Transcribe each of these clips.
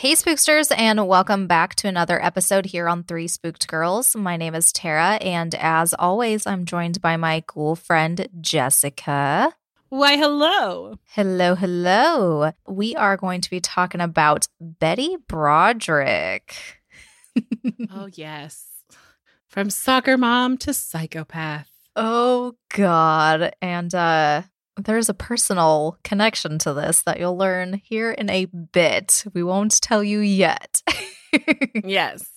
Hey, spooksters, and welcome back to another episode here on Three Spooked Girls. My name is Tara, and as always, I'm joined by my cool friend Jessica. Why, hello. Hello, hello. We are going to be talking about Betty Broderick. oh, yes. From soccer mom to psychopath. Oh, God. And uh, there's a personal connection to this that you'll learn here in a bit. We won't tell you yet. yes.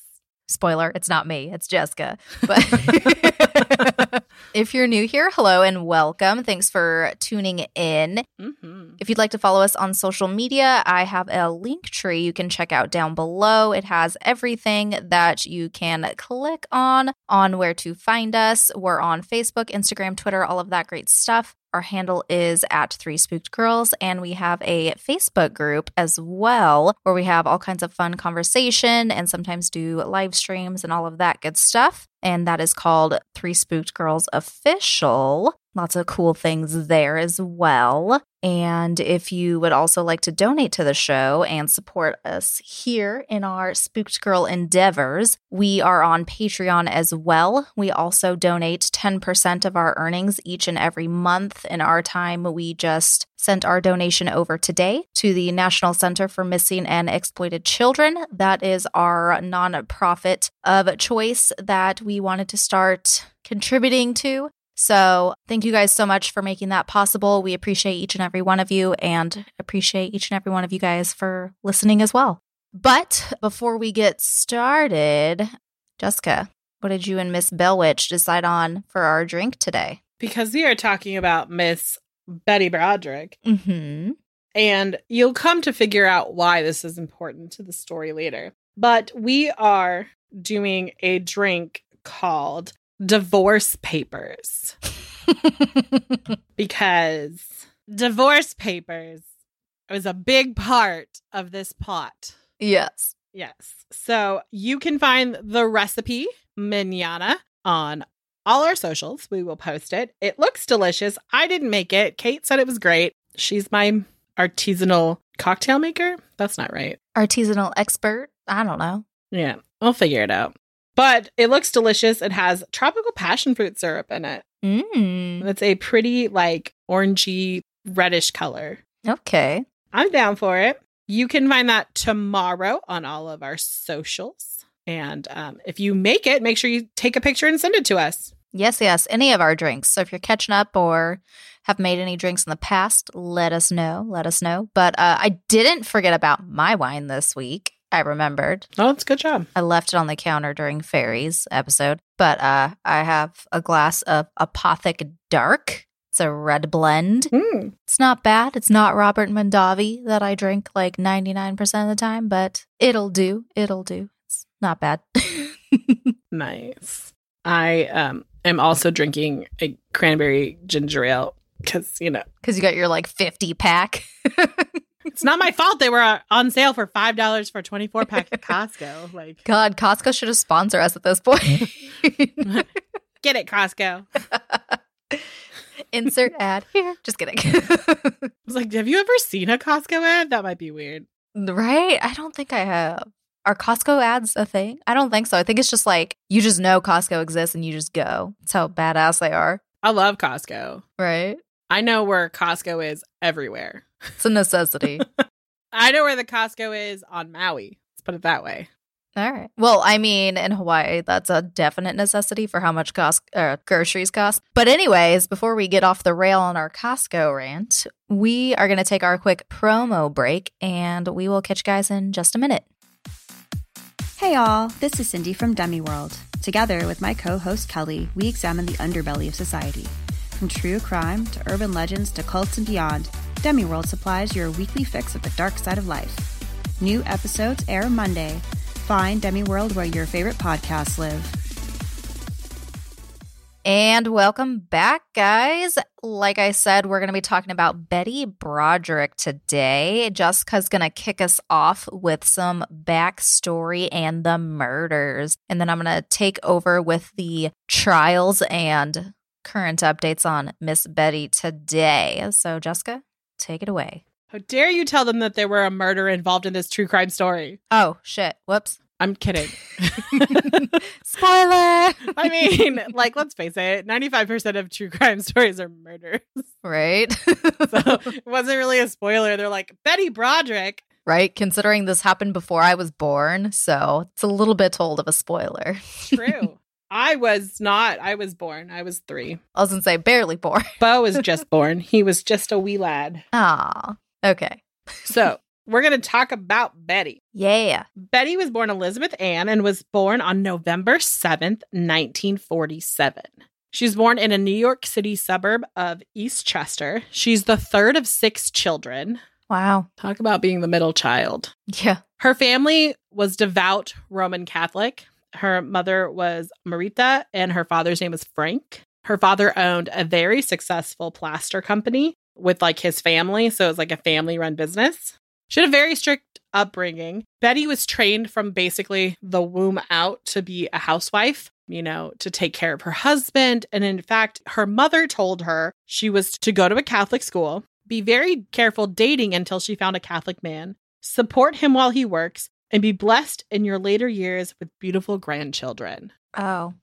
Spoiler, it's not me, it's Jessica. But if you're new here, hello and welcome. Thanks for tuning in. Mm-hmm. If you'd like to follow us on social media, I have a link tree you can check out down below. It has everything that you can click on on where to find us. We're on Facebook, Instagram, Twitter, all of that great stuff. Our handle is at Three Spooked Girls, and we have a Facebook group as well where we have all kinds of fun conversation and sometimes do live streams and all of that good stuff. And that is called Three Spooked Girls Official. Lots of cool things there as well. And if you would also like to donate to the show and support us here in our Spooked Girl endeavors, we are on Patreon as well. We also donate 10% of our earnings each and every month. In our time, we just sent our donation over today to the National Center for Missing and Exploited Children. That is our nonprofit of choice that we wanted to start contributing to. So, thank you guys so much for making that possible. We appreciate each and every one of you and appreciate each and every one of you guys for listening as well. But before we get started, Jessica, what did you and Miss Bellwitch decide on for our drink today? Because we are talking about Miss Betty Broderick. Mm-hmm. And you'll come to figure out why this is important to the story later. But we are doing a drink called divorce papers because divorce papers was a big part of this pot. yes. Yes. So you can find the recipe manana on all our socials. We will post it. It looks delicious. I didn't make it. Kate said it was great. She's my artisanal cocktail maker. That's not right. Artisanal expert. I don't know. Yeah, we'll figure it out. But it looks delicious. It has tropical passion fruit syrup in it. Mm. It's a pretty, like, orangey, reddish color. Okay. I'm down for it. You can find that tomorrow on all of our socials. And um, if you make it, make sure you take a picture and send it to us. Yes, yes. Any of our drinks. So if you're catching up or have made any drinks in the past, let us know. Let us know. But uh, I didn't forget about my wine this week. I remembered. Oh, it's a good job. I left it on the counter during Fairies episode, but uh, I have a glass of Apothic Dark. It's a red blend. Mm. It's not bad. It's not Robert Mondavi that I drink like 99% of the time, but it'll do. It'll do. It's not bad. Nice. I um, am also drinking a cranberry ginger ale because, you know, Because you got your like 50 pack. it's not my fault they were uh, on sale for $5 for a 24 pack at Costco. Like, God, Costco should have sponsored us at this point. get it, Costco. Insert ad here. Just kidding. I was like, have you ever seen a Costco ad? That might be weird. Right? I don't think I have. Are Costco ads a thing? I don't think so. I think it's just like you just know Costco exists and you just go. That's how badass they are. I love Costco. Right? I know where Costco is everywhere. It's a necessity. I know where the Costco is on Maui. Let's put it that way. All right. Well, I mean, in Hawaii, that's a definite necessity for how much cost, uh, groceries cost. But, anyways, before we get off the rail on our Costco rant, we are going to take our quick promo break and we will catch you guys in just a minute. Hey, all. This is Cindy from Demiworld. Together with my co host Kelly, we examine the underbelly of society. From true crime to urban legends to cults and beyond, Demi World supplies your weekly fix of the dark side of life. New episodes air Monday. Find Demi World where your favorite podcasts live. And welcome back, guys. Like I said, we're going to be talking about Betty Broderick today. Jessica's going to kick us off with some backstory and the murders. And then I'm going to take over with the trials and current updates on Miss Betty today. So, Jessica, take it away. How dare you tell them that there were a murder involved in this true crime story? Oh, shit. Whoops. I'm kidding. Spoiler. I mean, like, let's face it, 95% of true crime stories are murders. right. So it wasn't really a spoiler. They're like, Betty Broderick. right. Considering this happened before I was born. So it's a little bit told of a spoiler. True. I was not. I was born. I was three. I was to say barely born. Bo was just born. He was just a wee lad. Ah, okay. So we're going to talk about Betty. Yeah. Betty was born Elizabeth Ann and was born on November 7th, 1947. She was born in a New York City suburb of Eastchester. She's the third of six children. Wow. Talk about being the middle child. Yeah. Her family was devout Roman Catholic. Her mother was Marita and her father's name was Frank. Her father owned a very successful plaster company with like his family. So it was like a family run business. She had a very strict upbringing. Betty was trained from basically the womb out to be a housewife, you know, to take care of her husband. And in fact, her mother told her she was to go to a Catholic school, be very careful dating until she found a Catholic man, support him while he works, and be blessed in your later years with beautiful grandchildren. Oh.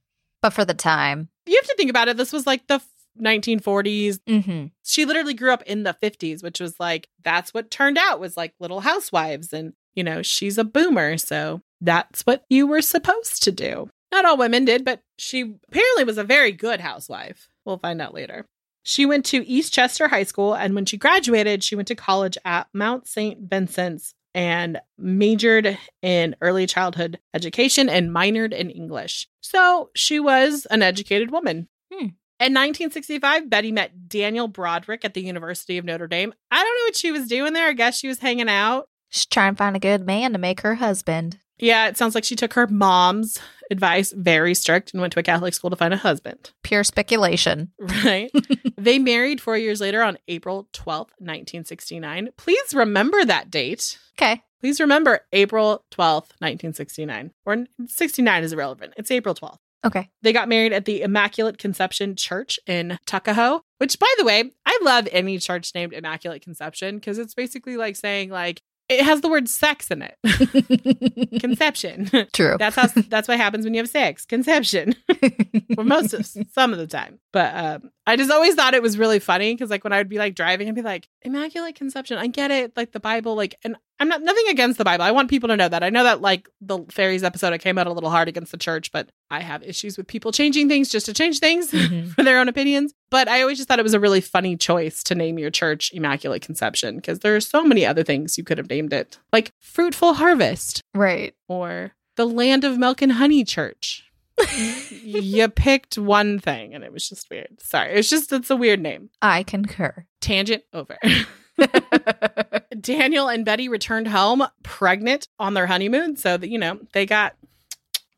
But for the time. You have to think about it. This was like the 1940s. Mm-hmm. She literally grew up in the 50s, which was like, that's what turned out was like little housewives. And, you know, she's a boomer. So that's what you were supposed to do. Not all women did, but she apparently was a very good housewife. We'll find out later. She went to Eastchester High School, and when she graduated, she went to college at Mount St. Vincent's and majored in early childhood education and minored in English. So she was an educated woman. Hmm. In 1965, Betty met Daniel Broderick at the University of Notre Dame. I don't know what she was doing there. I guess she was hanging out. She's trying to find a good man to make her husband. Yeah, it sounds like she took her mom's advice, very strict, and went to a Catholic school to find a husband. Pure speculation. Right. they married four years later on April 12th, 1969. Please remember that date. Okay. Please remember April 12th, 1969. Or 69 is irrelevant. It's April 12th. Okay. They got married at the Immaculate Conception Church in Tuckahoe, which by the way, I love any church named Immaculate Conception because it's basically like saying like it has the word sex in it. Conception. True. That's how that's what happens when you have sex. Conception. For most of some of the time. But um I just always thought it was really funny because like when I would be like driving I'd be like, Immaculate Conception. I get it, like the Bible, like and I'm not nothing against the Bible. I want people to know that. I know that like the fairies episode I came out a little hard against the church, but I have issues with people changing things just to change things Mhm. for their own opinions. But I always just thought it was a really funny choice to name your church Immaculate Conception because there are so many other things you could have named it. Like Fruitful Harvest right. or the Land of Milk and Honey Church. You picked one thing and it was just weird. Sorry. It's just, it's a weird name. I concur. Tangent over. Daniel and Betty returned home pregnant on their honeymoon. So that, you know, they got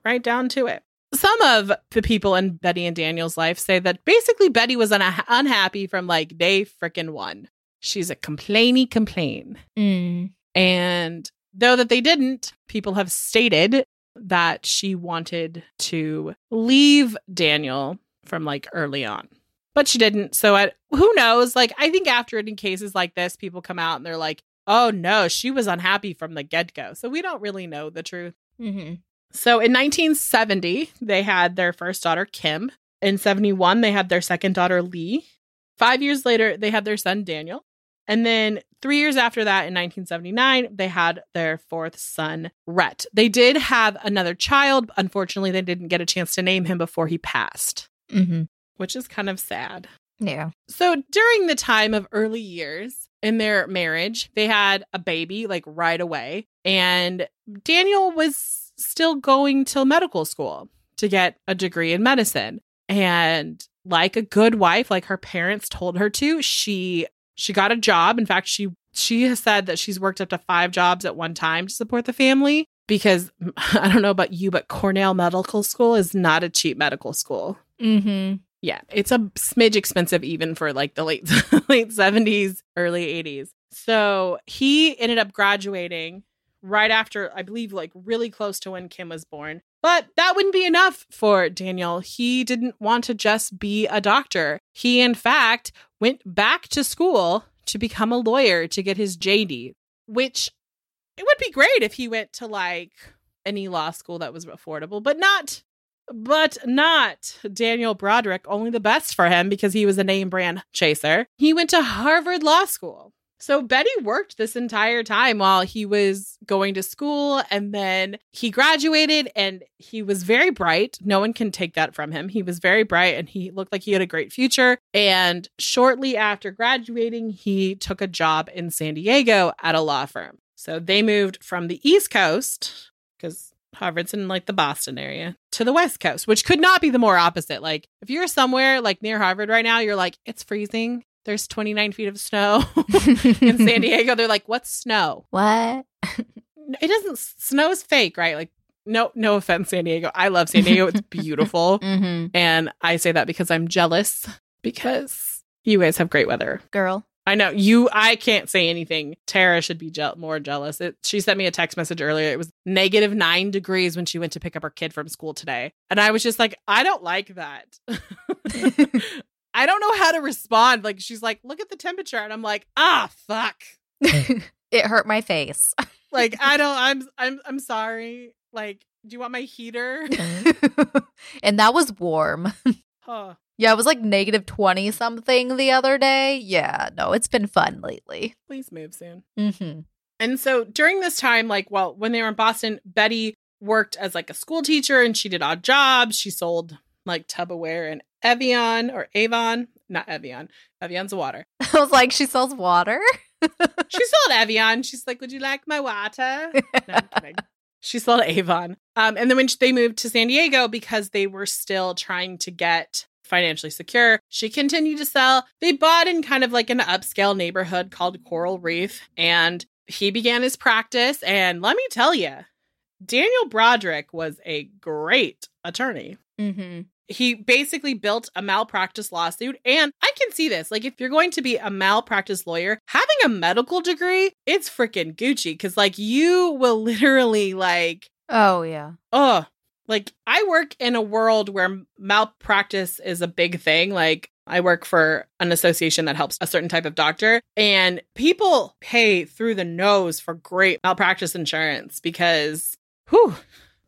right down to it. Some of the people in Betty and Daniel's life say that basically Betty was unha- unhappy from like day frickin' one. She's a complainy complain. Mm. And though that they didn't, people have stated that she wanted to leave Daniel from like early on. But she didn't. So I, who knows? Like I think after it in cases like this, people come out and they're like, oh no, she was unhappy from the get go. So we don't really know the truth. Mm-hmm. So in 1970, they had their first daughter, Kim. In 71, they had their second daughter, Lee. Five years later, they had their son, Daniel. And then three years after that, in 1979, they had their fourth son, Rhett. They did have another child. Unfortunately, they didn't get a chance to name him before he passed, Mm-hmm. which is kind of sad. Yeah. So during the time of early years in their marriage, they had a baby like right away. And Daniel was still going to medical school to get a degree in medicine. And like a good wife, like her parents told her to, she she got a job. In fact, she she has said that she's worked up to five jobs at one time to support the family because I don't know about you, but Cornell Medical School is not a cheap medical school. Mm-hmm. Yeah, it's a smidge expensive even for like the late late 70s, early 80s. So he ended up graduating right after, I believe, like really close to when Kim was born. But that wouldn't be enough for Daniel. He didn't want to just be a doctor. He, in fact, went back to school to become a lawyer to get his JD, which it would be great if he went to like any law school that was affordable, but not but not Daniel Broderick, only the best for him because he was a name brand chaser. He went to Harvard Law School. So Betty worked this entire time while he was going to school and then he graduated and he was very bright. No one can take that from him. He was very bright and he looked like he had a great future. And shortly after graduating, he took a job in San Diego at a law firm. So they moved from the East Coast because Harvard's in like the Boston area to the West Coast, which could not be the more opposite. Like if you're somewhere like near Harvard right now, you're like, it's freezing. There's 29 feet of snow in San Diego. They're like, what's snow? What? It doesn't, snow is fake, right? Like, no, no offense, San Diego. I love San Diego. It's beautiful. Mm-hmm. and I say that because I'm jealous because you guys have great weather. Girl. I know you. I can't say anything. Tara should be je- more jealous. It, she sent me a text message earlier. It was negative nine degrees when she went to pick up her kid from school today, and I was just like, I don't like that. I don't know how to respond. Like she's like, look at the temperature, and I'm like, ah, fuck. it hurt my face. Like I don't. I'm. I'm. I'm sorry. Like, do you want my heater? and that was warm. Huh. Yeah, it was like negative 20 something the other day. Yeah, no, it's been fun lately. Please move soon. Mm-hmm. And so during this time, like, well, when they were in Boston, Betty worked as like a school teacher and she did odd jobs. She sold like Tupperware and Evian or Avon, not Evian. Evian's water. I was like, she sells water? She sold Evian. She's like, "Would you like my water?" No. She sold Avon. Um, and then when they moved to San Diego because they were still trying to get financially secure, she continued to sell. They bought in kind of like an upscale neighborhood called Coral Reef, and he began his practice. And let me tell you, Daniel Broderick was a great attorney Mm-hmm. He basically built a malpractice lawsuit. And I can see this. Like, if you're going to be a malpractice lawyer, having a medical degree, it's freaking Gucci. Cause, like, you will literally, like, Oh, yeah. oh, like, I work in a world where malpractice is a big thing. Like, I work for an association that helps a certain type of doctor, and people pay through the nose for great malpractice insurance because, whew,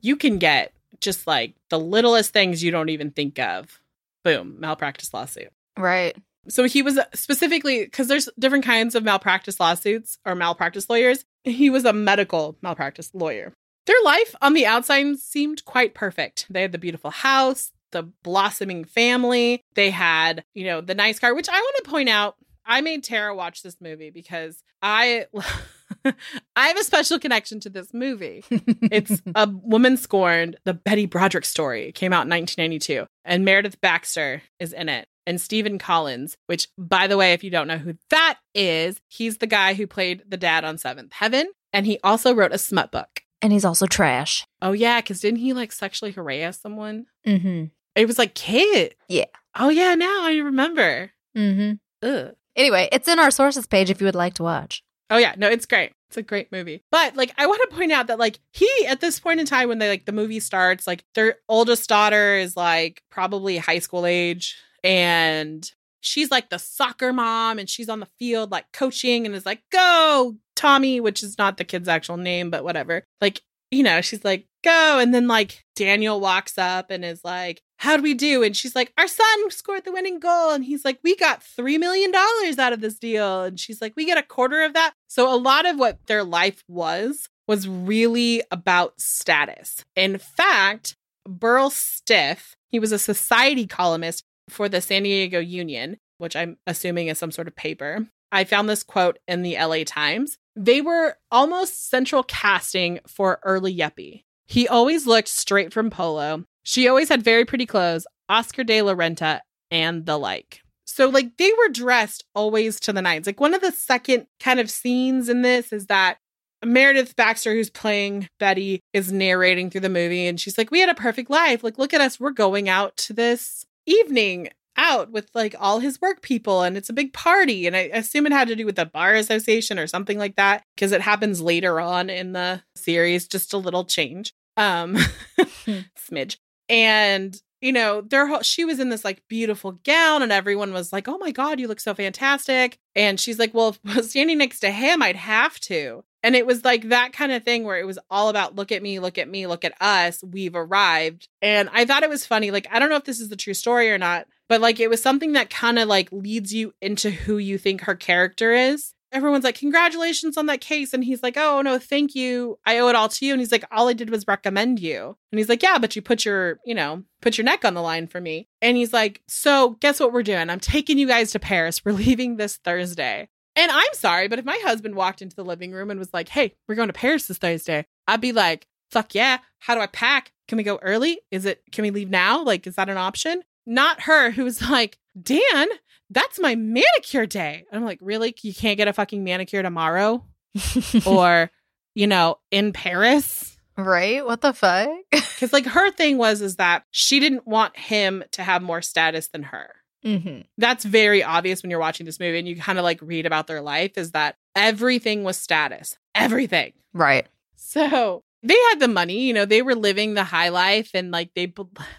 you can get just like the littlest things you don't even think of. Boom, malpractice lawsuit. Right. So he was specifically because there's different kinds of malpractice lawsuits or malpractice lawyers. He was a medical malpractice lawyer. Their life on the outside seemed quite perfect. They had the beautiful house, the blossoming family. They had, you know, the nice car, which I want to point out. I made Tara watch this movie because I I have a special connection to this movie. It's a woman scorned, the Betty Broderick story. It came out in 1992, and Meredith Baxter is in it, and Stephen Collins. Which, by the way, if you don't know who that is, he's the guy who played the dad on Seventh Heaven, and he also wrote a smut book. and he's also trash. Oh yeah, because didn't he like sexually harass someone? Mm-hmm. It was like Kit. Yeah. Oh yeah, now I remember. Mm-hmm. Ugh. Anyway, it's in our sources page if you would like to watch. Oh yeah, no, it's great. It's a great movie. But like I want to point out that like he at this point in time when they like the movie starts, like their oldest daughter is like probably high school age and she's like the soccer mom and she's on the field like coaching and is like, go, Tommy, which is not the kid's actual name, but whatever. Like, you know, she's like, go. And then like Daniel walks up and is like, how'd we do? And she's like, our son scored the winning goal. And he's like, we got $3 million out of this deal. And she's like, we get a quarter of that. So a lot of what their life was, was really about status. In fact, Burl Stiff, he was a society columnist for the San Diego Union, which I'm assuming is some sort of paper. I found this quote in the LA Times. They were almost central casting for early Yuppie. He always looked straight from Polo. She always had very pretty clothes, Oscar de la Renta, and the like. So, like, they were dressed always to the nines. Like, one of the second kind of scenes in this is that Meredith Baxter, who's playing Betty, is narrating through the movie and she's like, We had a perfect life. Like, look at us. We're going out to this evening out with like all his work people and it's a big party. And I assume it had to do with the bar association or something like that because it happens later on in the series, just a little change. Um, smidge. And you know, their she was in this like beautiful gown, and everyone was like, "Oh my god, you look so fantastic!" And she's like, "Well, standing next to him, I'd have to." And it was like that kind of thing where it was all about look at me, look at me, look at us. We've arrived. And I thought it was funny. Like, I don't know if this is the true story or not, but like it was something that kind of like leads you into who you think her character is. Everyone's like, Congratulations on that case. And he's like, Oh, no, thank you. I owe it all to you. And he's like, All I did was recommend you. And he's like, Yeah, but you put your, you know, put your neck on the line for me. And he's like, So guess what we're doing? I'm taking you guys to Paris. We're leaving this Thursday. And I'm sorry, but if my husband walked into the living room and was like, hey, we're going to Paris this Thursday, I'd be like, fuck yeah. How do I pack? Can we go early? Is it, can we leave now? Like, is that an option? Not her who's like, Dan, that's my manicure day. I'm like, really? You can't get a fucking manicure tomorrow? or, you know, in Paris? Right? What the fuck? Because, like, her thing was, is that she didn't want him to have more status than her. Mm-hmm. That's very obvious when you're watching this movie and you kind of like read about their life is that everything was status. Everything. Right. So they had the money, you know, they were living the high life and like they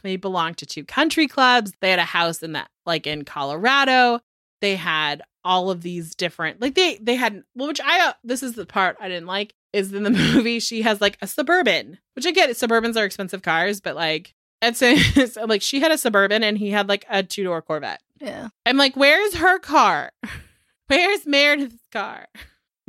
they belonged to two country clubs. They had a house in that like in Colorado. They had all of these different like they they had well which I uh, this is the part I didn't like is in the movie she has like a suburban, which I get suburbans are expensive cars, but like it's, it's like she had a suburban and he had like a two door Corvette. Yeah. I'm like, where's her car? Where's Meredith's car?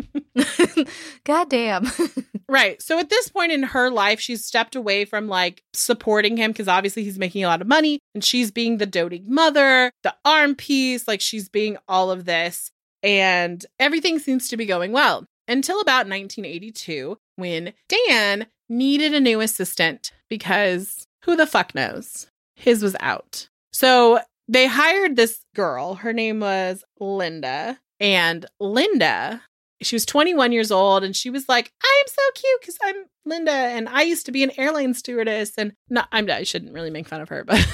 God damn. right. So at this point in her life, she's stepped away from like supporting him because obviously he's making a lot of money and she's being the doting mother, the arm piece, like she's being all of this. And everything seems to be going well until about 1982 when Dan needed a new assistant because who the fuck knows? His was out. So they hired this girl. Her name was Linda. And Linda, she was 21 years old and she was like, I'm so cute because I'm Linda and I used to be an airline stewardess. And not, I'm, I shouldn't really make fun of her, but.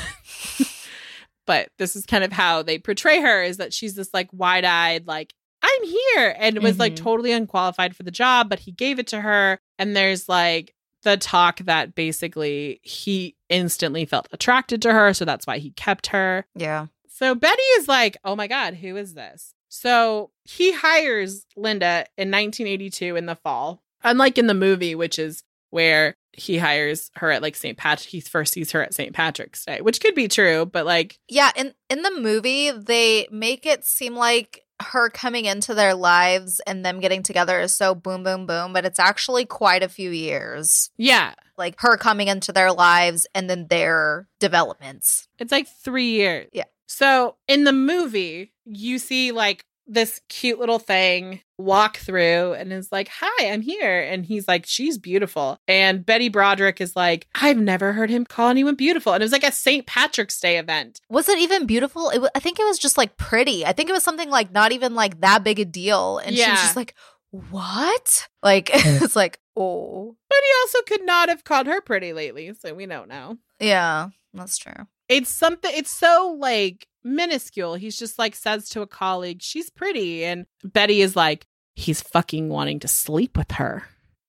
but this is kind of how they portray her is that she's this like wide-eyed like I'm here and was mm-hmm. like totally unqualified for the job but he gave it to her and there's like the talk that basically he instantly felt attracted to her. So that's why he kept her. Yeah. So Betty is like, oh my God, who is this? So he hires Linda in 1982 in the fall, unlike in the movie, which is where he hires her at like St. Patrick. He first sees her at St. Patrick's Day, which could be true, but like, yeah, in in the movie they make it seem like her coming into their lives and them getting together is so boom, boom, boom, but it's actually quite a few years. Yeah. Like her coming into their lives and then their developments. It's like three years. Yeah. So in the movie, you see like this cute little thing walk through and is like, Hi, I'm here. And he's like, She's beautiful. And Betty Broderick is like, I've never heard him call anyone beautiful. And it was like a St. Patrick's Day event. Was it even beautiful? It w- I think it was just like pretty. I think it was something like not even like that big a deal. And yeah. she was just like, What? Like, it's like, Oh. But he also could not have called her pretty lately. So we don't know. Yeah, that's true. It's something, it's so like minuscule. He's just like says to a colleague, she's pretty. And Betty is like, he's fucking wanting to sleep with her,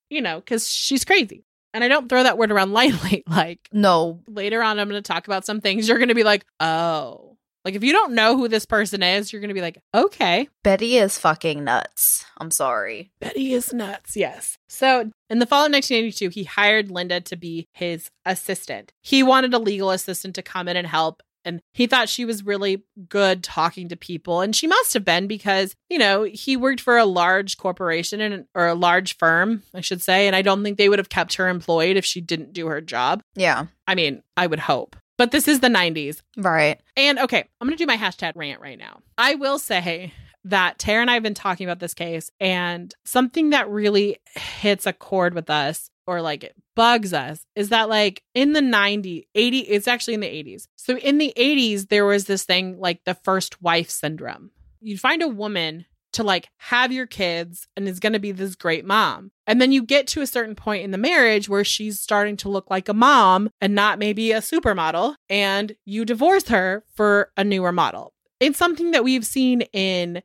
you know, because she's crazy. And I don't throw that word around lightly. Like, no. Later on, I'm going to talk about some things you're going to be like, oh, Like if you don't know who this person is, you're going to be like, okay, Betty is fucking nuts. I'm sorry. Betty is nuts. Yes. So in the fall of 1982, he hired Linda to be his assistant. He wanted a legal assistant to come in and help. And he thought she was really good talking to people. And she must have been because, you know, he worked for a large corporation and, or a large firm, I should say. And I don't think they would have kept her employed if she didn't do her job. Yeah. I mean, I would hope. But this is the 90s. Right. And okay, I'm going to do my hashtag rant right now. I will say that Tara and I have been talking about this case, and something that really hits a chord with us or like it bugs us is that like in the 90s 80 it's actually in the 80s so in the 80s there was this thing like the first wife syndrome you'd find a woman to like have your kids and is going to be this great mom and then you get to a certain point in the marriage where she's starting to look like a mom and not maybe a supermodel and you divorce her for a newer model it's something that we've seen in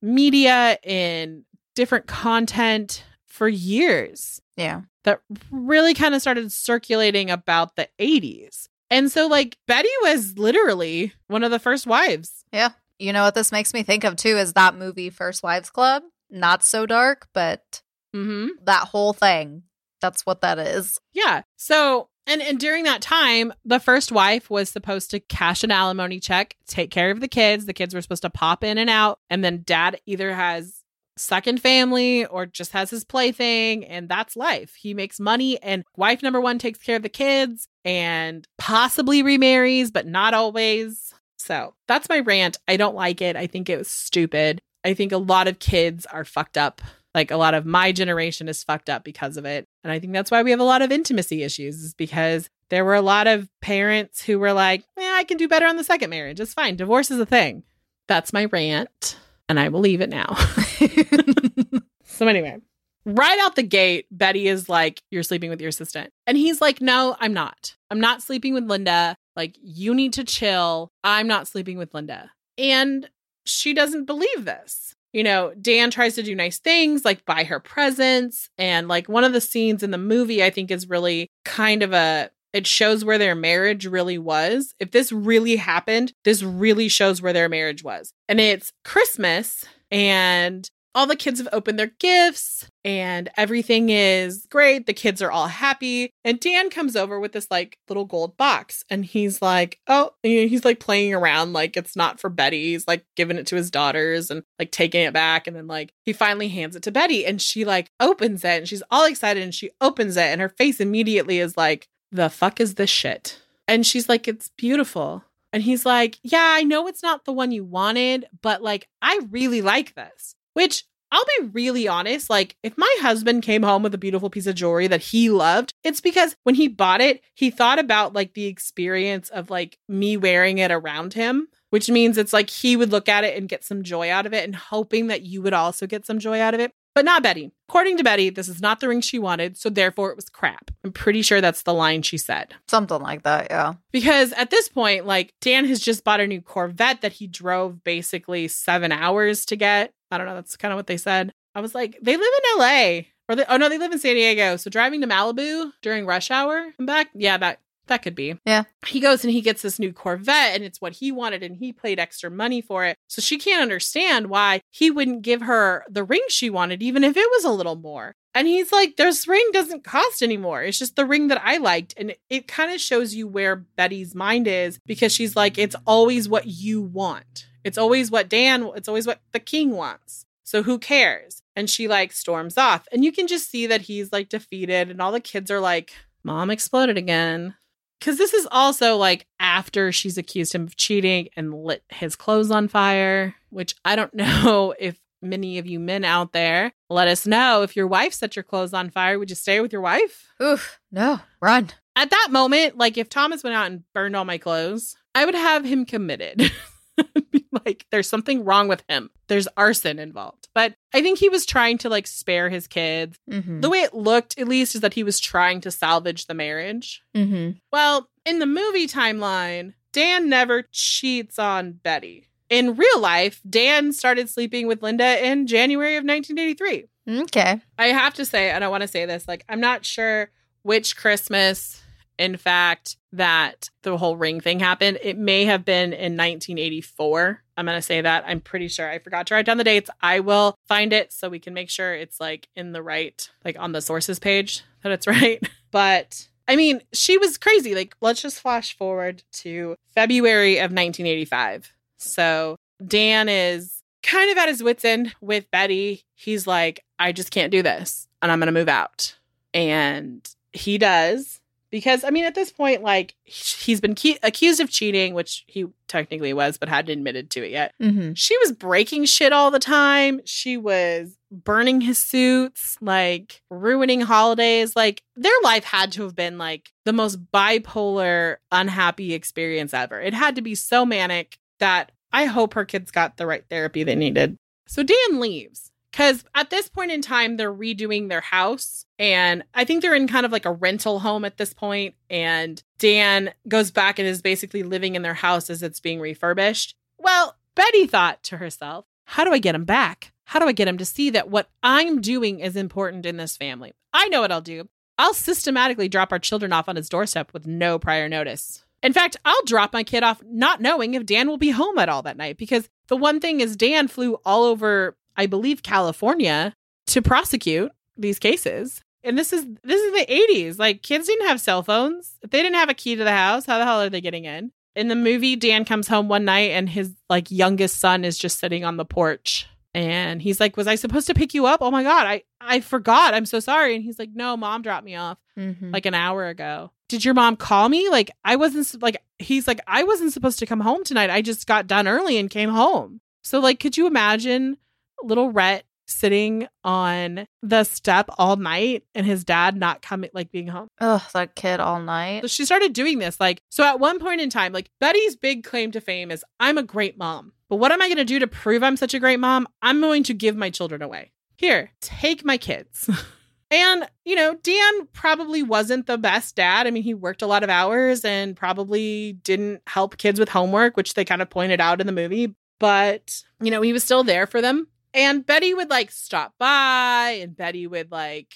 media in different content for years Yeah. that really kind of started circulating about the 80s. And so, like, Betty was literally one of the first wives. Yeah. You know what this makes me think of too is that movie First Wives Club. Not so dark, but Mm-hmm. that whole thing. That's what that is. Yeah. So, and, and during that time, the first wife was supposed to cash an alimony check, take care of the kids. The kids were supposed to pop in and out. And then dad either has second family or just has his plaything. And that's life. He makes money, and wife number one takes care of the kids and possibly remarries, but not always. So that's my rant. I don't like it. I think it was stupid. I think a lot of kids are fucked up. Like a lot of my generation is fucked up because of it. And I think that's why we have a lot of intimacy issues, is because there were a lot of parents who were like, I can do better on the second marriage. It's fine. Divorce is a thing. That's my rant. And I will leave it now. so, anyway, right out the gate, Betty is like, You're sleeping with your assistant. And he's like, No, I'm not. I'm not sleeping with Linda. Like, you need to chill. I'm not sleeping with Linda. And she doesn't believe this. You know, Dan tries to do nice things like buy her presents. And like one of the scenes in the movie, I think is really kind of a, it shows where their marriage really was. If this really happened, this really shows where their marriage was. And it's Christmas and all the kids have opened their gifts and everything is great. The kids are all happy. And Dan comes over with this like little gold box and he's like, oh, he's like playing around like it's not for Betty. He's like giving it to his daughters and like taking it back. And then like he finally hands it to Betty and she like opens it and she's all excited and she opens it and her face immediately is like, the fuck is this shit? And she's like, it's beautiful. And he's like, yeah, I know it's not the one you wanted, but like, I really like this. Which I'll be really honest, like if my husband came home with a beautiful piece of jewelry that he loved, it's because when he bought it, he thought about like the experience of like me wearing it around him, which means it's like he would look at it and get some joy out of it and hoping that you would also get some joy out of it. But not Betty. According to Betty, this is not the ring she wanted, so therefore it was crap. I'm pretty sure that's the line she said. Something like that, yeah. Because at this point, like Dan has just bought a new Corvette that he drove basically seven hours to get. I don't know. That's kind of what they said. I was like, they live in LA. Or they, oh no, they live in San Diego. So driving to Malibu during rush hour and back, yeah, that that could be. Yeah. He goes and he gets this new Corvette and it's what he wanted and he paid extra money for it. So she can't understand why he wouldn't give her the ring she wanted, even if it was a little more. And he's like, this ring doesn't cost anymore. It's just the ring that I liked. And it kind of shows you where Betty's mind is because she's like, it's always what you want. It's always what Dan, it's always what the king wants. So who cares? And she like storms off. And you can just see that he's like defeated. And all the kids are like, Mom exploded again. Because this is also like after she's accused him of cheating and lit his clothes on fire, which I don't know if many of you men out there let us know if your wife set your clothes on fire. Would you stay with your wife? Oof, no, run. At that moment, like if Thomas went out and burned all my clothes, I would have him committed. like there's something wrong with him. There's arson involved. But I think he was trying to like spare his kids. Mm-hmm. The way it looked, at least, is that he was trying to salvage the marriage. mm-hmm. Well, in the movie timeline, Dan never cheats on Betty. In real life, Dan started sleeping with Linda in January of 1983. Okay. I have to say, and I want to say this, like, I'm not sure which Christmas in fact, that the whole ring thing happened. It may have been in 1984. I'm going to say that. I'm pretty sure. I forgot to write down the dates. I will find it so we can make sure it's like in the right, like on the sources page that it's right. But I mean, she was crazy. Like, let's just flash forward to February of 1985. So Dan is kind of at his wits' end with Betty. He's like, I just can't do this and I'm going to move out. And he does because I mean, at this point, like he's been ke- accused of cheating, which he technically was, but hadn't admitted to it yet. Mm-hmm. She was breaking shit all the time. She was burning his suits, like ruining holidays. Like their life had to have been like the most bipolar, unhappy experience ever. It had to be so manic that I hope her kids got the right therapy they needed. So Dan leaves. Because at this point in time, they're redoing their house. And I think they're in kind of like a rental home at this point. And Dan goes back and is basically living in their house as it's being refurbished. Well, Betty thought to herself, how do I get him back? How do I get him to see that what I'm doing is important in this family? I know what I'll do. I'll systematically drop our children off on his doorstep with no prior notice. In fact, I'll drop my kid off not knowing if Dan will be home at all that night because the one thing is Dan flew all over I believe California to prosecute these cases. And this is this is the 80s. Like kids didn't have cell phones. If they didn't have a key to the house, how the hell are they getting in? In the movie, Dan comes home one night and his like youngest son is just sitting on the porch. And he's like, Was I supposed to pick you up? Oh my God, I, I forgot. I'm so sorry. And he's like, No, mom dropped me off Mm-hmm. like an hour ago. Did your mom call me? Like, I wasn't like, he's like, I wasn't supposed to come home tonight. I just got done early and came home. So, like, could you imagine little Rhett sitting on the step all night and his dad not coming, like being home? Ugh, that kid all night. So she started doing this. Like, so at one point in time, like Betty's big claim to fame is I'm a great mom. But what am I going to do to prove I'm such a great mom? I'm going to give my children away. Here, take my kids. and, you know, Dan probably wasn't the best dad. I mean, he worked a lot of hours and probably didn't help kids with homework, which they kind of pointed out in the movie. But, you know, he was still there for them. And Betty would like stop by and Betty would like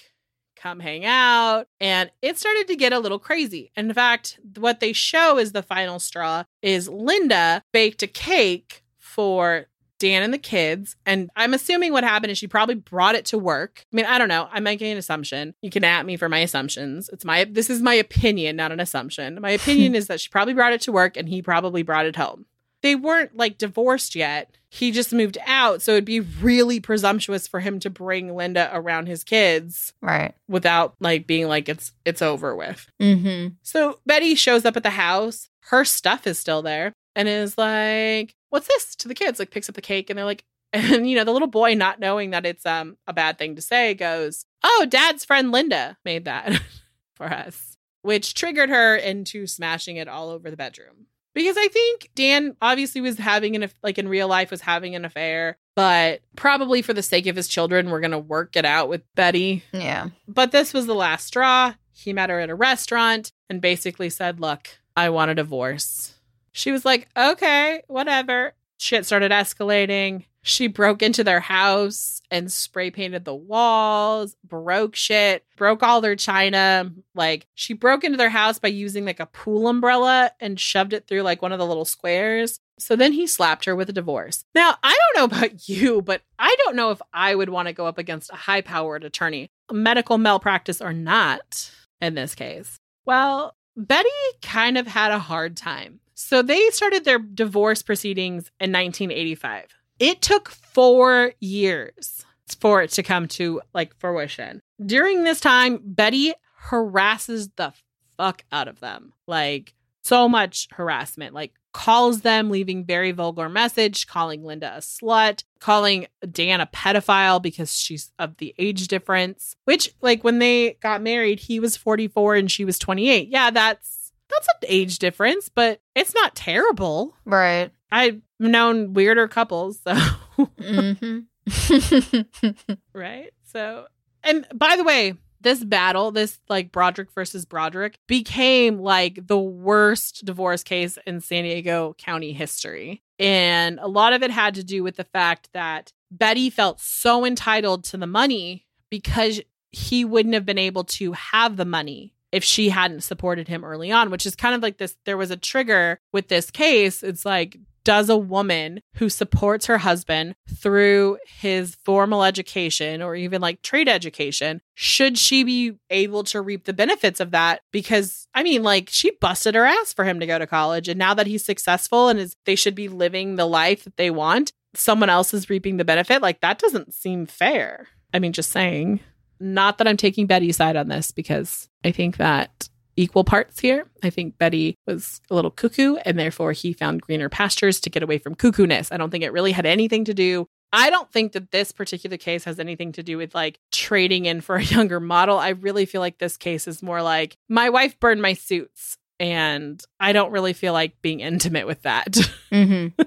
come hang out. And it started to get a little crazy. In fact, what they show is the final straw is Linda baked a cake for Dan and the kids. And I'm assuming what happened is she probably brought it to work. I mean, I don't know. I'm making an assumption. You can at me for my assumptions. It's my this is my opinion, not an assumption. My opinion is that she probably brought it to work and he probably brought it home. They weren't like divorced yet. He just moved out, so it'd be really presumptuous for him to bring Linda around his kids Right. without like being like it's it's over with. Mm-hmm. So Betty shows up at the house. Her stuff is still there and is like, "What's this?" to the kids. Like picks up the cake and they're like, and you know the little boy, not knowing that it's um a bad thing to say, goes, "Oh, Dad's friend Linda made that for us," which triggered her into smashing it all over the bedroom. Because I think Dan obviously was having an like in real life was having an affair, but probably for the sake of his children, we're gonna work it out with Betty. Yeah. But this was the last straw. He met her at a restaurant and basically said, Look, I want a divorce. She was like, Okay, whatever. Shit started escalating. She broke into their house and spray painted the walls, broke shit, broke all their china. Like, she broke into their house by using like a pool umbrella and shoved it through like one of the little squares. So then he slapped her with a divorce. Now, I don't know about you, but I don't know if I would want to go up against a high powered attorney, medical malpractice or not, in this case. Well, Betty kind of had a hard time. So they started their divorce proceedings in 1985. It took four years for it to come to like fruition. During this time, Betty harasses the fuck out of them. Like so much harassment. Like calls them, leaving very vulgar message, calling Linda a slut, calling Dan a pedophile because she's of the age difference. Which, like, when they got married, he was 44 and she was 28. Yeah, that's that's an age difference, but it's not terrible. Right. I've known weirder couples, so mm-hmm. right? So, and by the way, this battle, this like Broderick versus Broderick, became like the worst divorce case in San Diego County history. And a lot of it had to do with the fact that Betty felt so entitled to the money because he wouldn't have been able to have the money if she hadn't supported him early on, which is kind of like this. There was a trigger with this case. It's like, does a woman who supports her husband through his formal education or even like trade education, should she be able to reap the benefits of that? Because I mean, like she busted her ass for him to go to college. And now that he's successful and is they should be living the life that they want, someone else is reaping the benefit. Like that doesn't seem fair. I mean, just saying. Not that I'm taking Betty's side on this because I think that equal parts here. I think Betty was a little cuckoo and therefore he found greener pastures to get away from cuckoo-ness. I don't think it really had anything to do. I don't think that this particular case has anything to do with like trading in for a younger model. I really feel like this case is more like my wife burned my suits and I don't really feel like being intimate with that. Mm-hmm.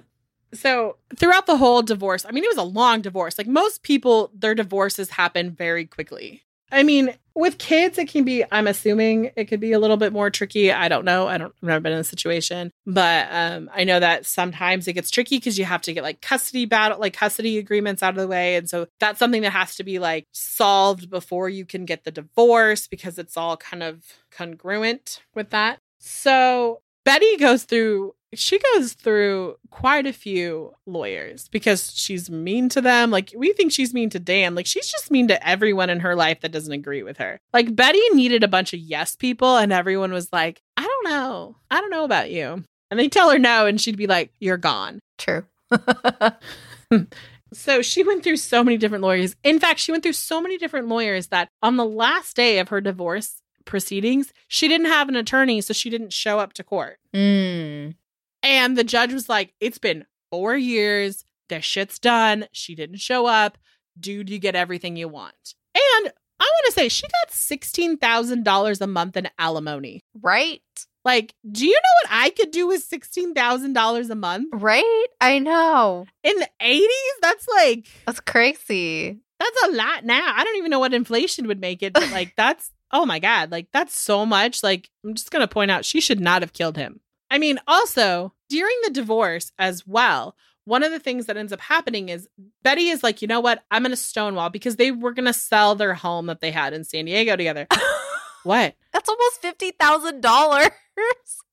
So throughout the whole divorce, I mean, it was a long divorce. Like most people, their divorces happen very quickly. I mean, with kids, it can be, I'm assuming it could be a little bit more tricky. I don't know. I don't, I've never been in a situation, but um, I know that sometimes it gets tricky because you have to get like custody battle, like custody agreements out of the way. And so that's something that has to be like solved before you can get the divorce because it's all kind of congruent with that. So Betty goes through she goes through quite a few lawyers because she's mean to them. Like we think she's mean to Dan. Like she's just mean to everyone in her life that doesn't agree with her. Like Betty needed a bunch of yes people and everyone was like, "I don't know. I don't know about you." And they tell her no and she'd be like, "You're gone." True. So she went through so many different lawyers. In fact, she went through so many different lawyers that on the last day of her divorce proceedings, she didn't have an attorney, so she didn't show up to court. Mm. And the judge was like, It's been four years. The shit's done. She didn't show up. Dude, you get everything you want. And I want to say she got $16,000 a month in alimony. Right? Like, do you know what I could do with $16,000 a month? Right? I know. In the 80s? That's like, That's crazy. that's a lot now. I don't even know what inflation would make it, but like, that's, oh my God, like, that's so much. Like, I'm just going to point out she should not have killed him. I mean, also, during the divorce as well, one of the things that ends up happening is Betty is like, you know what? I'm going to stonewall because they were going to sell their home that they had in San Diego together. what? That's almost fifty thousand dollars.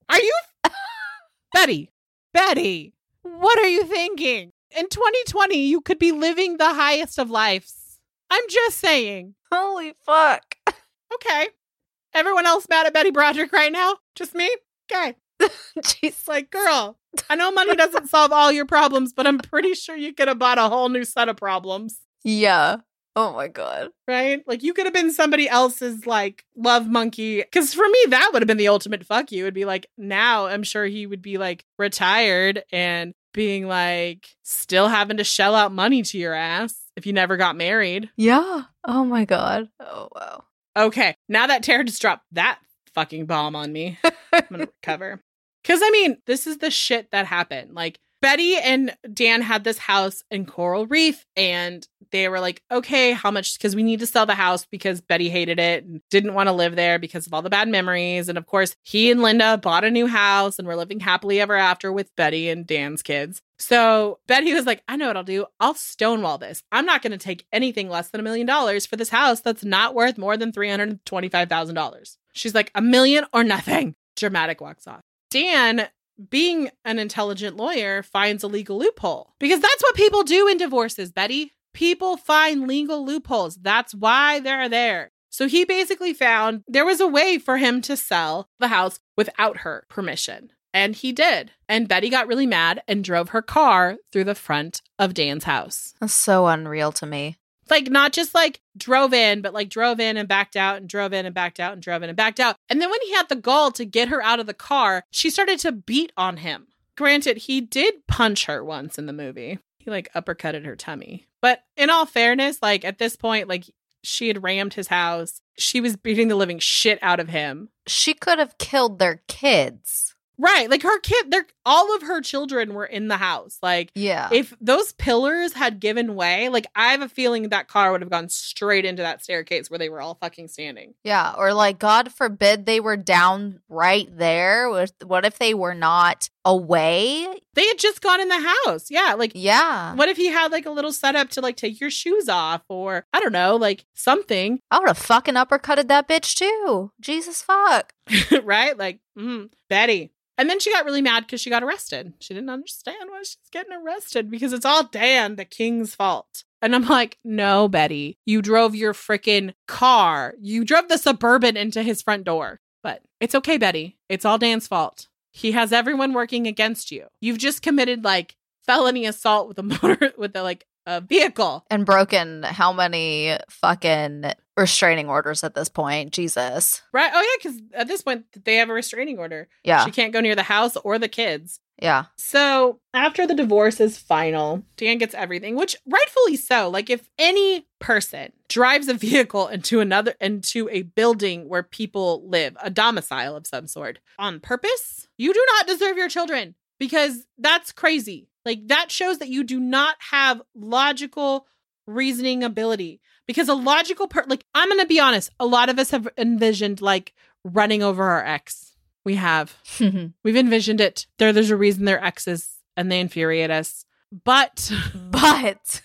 Are you Betty? Betty, what are you thinking? In 2020, you could be living the highest of lives. I'm just saying. Holy fuck. Okay. Everyone else mad at Betty Broderick right now? Just me? Okay. It's like, girl, I know money doesn't solve all your problems, but I'm pretty sure you could have bought a whole new set of problems, Yeah. Oh my god. right? Like, you could have been somebody else's, like, love monkey. Because for me, that would have been the ultimate fuck you. It'd be like, now I'm sure he would be, like, retired and being, like, still having to shell out money to your ass if you never got married. Yeah. Oh my god. Oh wow. Okay, now that Tara just dropped that fucking bomb on me, I'm gonna recover. Because I mean, this is the shit that happened. Like Betty and Dan had this house in Coral Reef, and they were like, "Okay, how much?" Because we need to sell the house because Betty hated it and didn't want to live there because of all the bad memories. And of course, he and Linda bought a new house and were living happily ever after with Betty and Dan's kids. So Betty was like, I know what I'll do. I'll stonewall this. I'm not going to take anything less than a million dollars for this house that's not worth more than $325,000. She's like, a million or nothing. Dramatic walks off. Dan, being an intelligent lawyer, finds a legal loophole because that's what people do in divorces, Betty. People find legal loopholes. That's why they're there. So he basically found there was a way for him to sell the house without her permission. And he did. And Betty got really mad and drove her car through the front of Dan's house. That's so unreal to me. Like, not just like drove in, but like drove in and backed out and drove in and backed out and drove in and backed out. And then when he had the gall to get her out of the car, she started to beat on him. Granted, he did punch her once in the movie. He like uppercutted her tummy. But in all fairness, like at this point, like she had rammed his house. She was beating the living shit out of him. She could have killed their kids. Right. Like her kid, they're all of her children were in the house. Like, Yeah. if those pillars had given way, like, I have a feeling that car would have gone straight into that staircase where they were all fucking standing. yeah. Or like, God forbid they were down right there. What what if they were not away? They had just gone in the house. Yeah. Like, Yeah. what if he had like a little setup to like take your shoes off or I don't know, like something, I would have fucking uppercutted that bitch too. Jesus fuck. right? Like, mm, Betty. And then she got really mad because she got arrested. She didn't understand why she's getting arrested because it's all Dan, the king's fault. And I'm like, no, Betty, you drove your freaking car. You drove the suburban into his front door. But it's okay, Betty. It's all Dan's fault. He has everyone working against you. You've just committed like felony assault with a motor, with a like a vehicle. And broken how many fucking restraining orders at this point? Jesus. Right? Oh, yeah, because at this point, they have a restraining order. Yeah. She can't go near the house or the kids. Yeah. So after the divorce is final, Dan gets everything, which rightfully so. Like if any person drives a vehicle into another into a building where people live, a domicile of some sort, on purpose, you do not deserve your children because that's crazy. Like that shows that you do not have logical reasoning ability. Because a logical per like I'm gonna be honest, a lot of us have envisioned like running over our ex. We have. We've envisioned it. There, there's a reason they're exes and they infuriate us. But, mm. but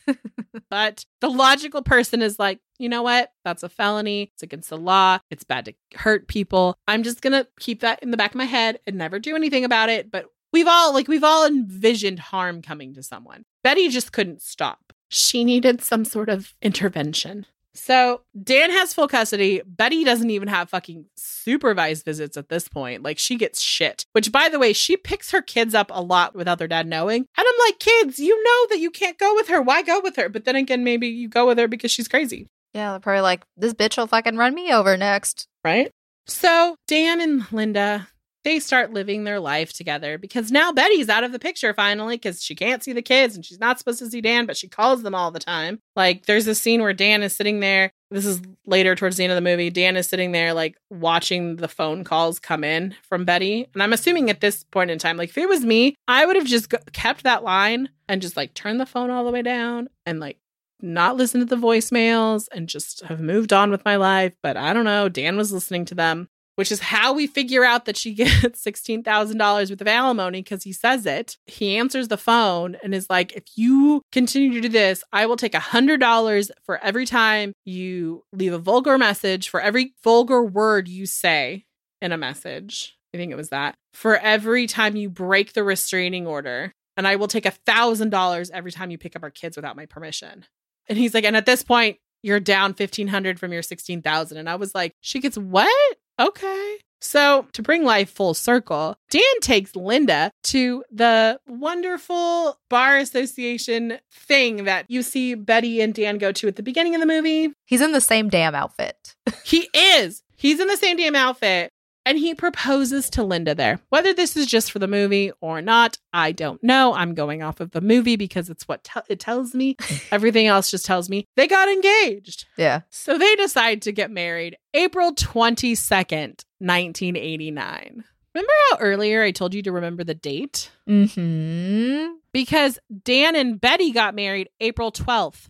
but the logical person is like, you know what? That's a felony. It's against the law. It's bad to hurt people. I'm just going to keep that in the back of my head and never do anything about it. But we've all, like, we've all envisioned harm coming to someone. Betty just couldn't stop. She needed some sort of intervention. So Dan has full custody. Betty doesn't even have fucking supervised visits at this point. Like she gets shit. Which by the way, she picks her kids up a lot without their dad knowing. And I'm like, kids, you know that you can't go with her. Why go with her? But then again, maybe you go with her because she's crazy, yeah, they're probably like, this bitch will fucking run me over next. right? So Dan and Linda, they start living their life together because now Betty's out of the picture finally because she can't see the kids and she's not supposed to see Dan, but she calls them all the time. Like there's a scene where Dan is sitting there. This is later towards the end of the movie. Dan is sitting there like watching the phone calls come in from Betty. And I'm assuming at this point in time, like if it was me, I would have just kept that line and just like turned the phone all the way down and like not listen to the voicemails and just have moved on with my life. But I don't know. Dan was listening to them, which is how we figure out that she gets $16,000 worth of alimony because he says it. He answers the phone and is like, if you continue to do this, I will take $100 for every time you leave a vulgar message, for every vulgar word you say in a message. I think it was that. For every time you break the restraining order. And I will take a thousand dollars every time you pick up our kids without my permission. And he's like, and at this point, you're down fifteen hundred from your sixteen thousand. And I was like, she gets what? Okay. So to bring life full circle, Dan takes Linda to the wonderful bar association thing that you see Betty and Dan go to at the beginning of the movie. He's in the same damn outfit. He is. He's in the same damn outfit. And he proposes to Linda there. Whether this is just for the movie or not, I don't know. I'm going off of the movie because it's what te- it tells me. Everything else just tells me they got engaged. Yeah. So they decide to get married April 22nd, 1989. Remember how earlier I told you to remember the date? Mm-hmm. Because Dan and Betty got married April 12th.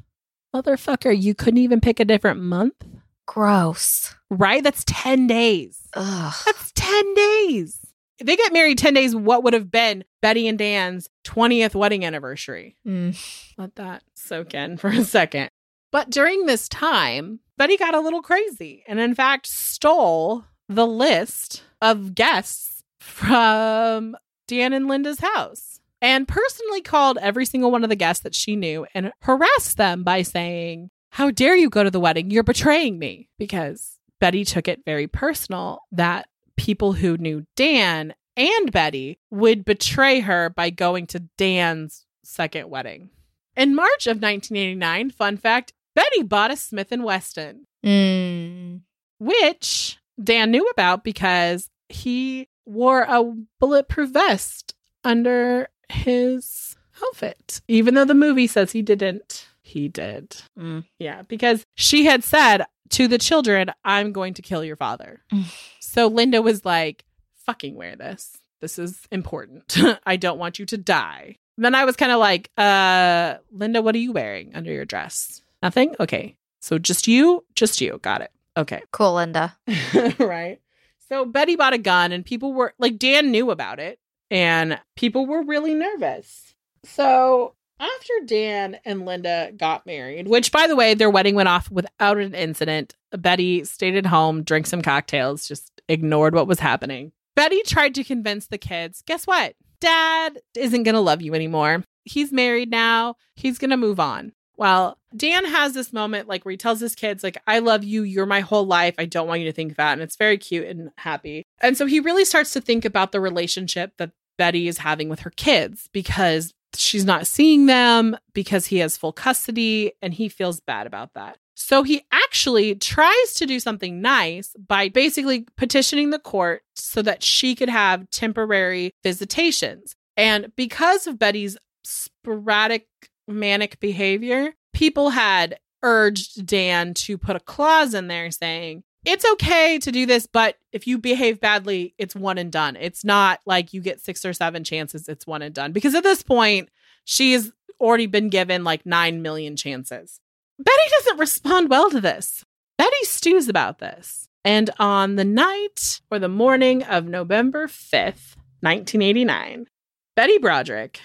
Motherfucker, you couldn't even pick a different month? Gross. Right? That's 10 days. Ugh. That's 10 days. If they get married 10 days, what would have been Betty and Dan's 20th wedding anniversary? Mm. Let that soak in for a second. But during this time, Betty got a little crazy and, in fact, stole the list of guests from Dan and Linda's house and personally called every single one of the guests that she knew and harassed them by saying, How dare you go to the wedding? You're betraying me. Because Betty took it very personal that people who knew Dan and Betty would betray her by going to Dan's second wedding. In March of 1989, fun fact, Betty bought a Smith & Wesson, Mm. which Dan knew about because he wore a bulletproof vest under his outfit. Even though the movie says he didn't, he did. Mm. Yeah, because she had said to the children, I'm going to kill your father. So Linda was like, fucking wear this. This is important. I don't want you to die. Then I was kind of like, uh, Linda, what are you wearing under your dress? Nothing? Okay. So just you? Just you. Got it. Okay. Cool, Linda. right. So Betty bought a gun and people were like, Dan knew about it and people were really nervous. So after Dan and Linda got married, which by the way, their wedding went off without an incident, Betty stayed at home, drank some cocktails, just ignored what was happening. Betty tried to convince the kids guess what? Dad isn't going to love you anymore. He's married now. He's going to move on. Well, Dan has this moment like where he tells his kids, like, I love you. You're my whole life. I don't want you to think that. And it's very cute and happy. And so he really starts to think about the relationship that Betty is having with her kids because she's not seeing them because he has full custody and he feels bad about that. So he actually tries to do something nice by basically petitioning the court so that she could have temporary visitations. And because of Betty's sporadic manic behavior, people had urged Dan to put a clause in there saying, it's okay to do this, but if you behave badly, it's one and done. It's not like you get six or seven chances, it's one and done. Because at this point, she's already been given like 9 million chances. Betty doesn't respond well to this. Betty stews about this. And on the night or the morning of November 5th, 1989, Betty Broderick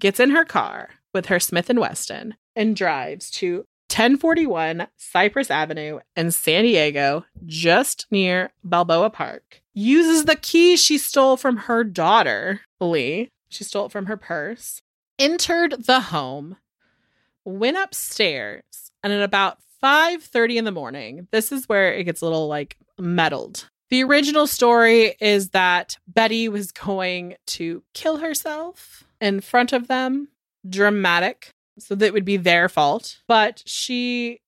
gets in her car with her Smith & Wesson and drives to 1041 Cypress Avenue in San Diego, just near Balboa Park. Uses the key she stole from her daughter, Lee. She stole it from her purse. Entered the home, went upstairs, and at about 5:30 in the morning, this is where it gets a little like meddled. The original story is that Betty was going to kill herself in front of them. Dramatic. So that would be their fault. But she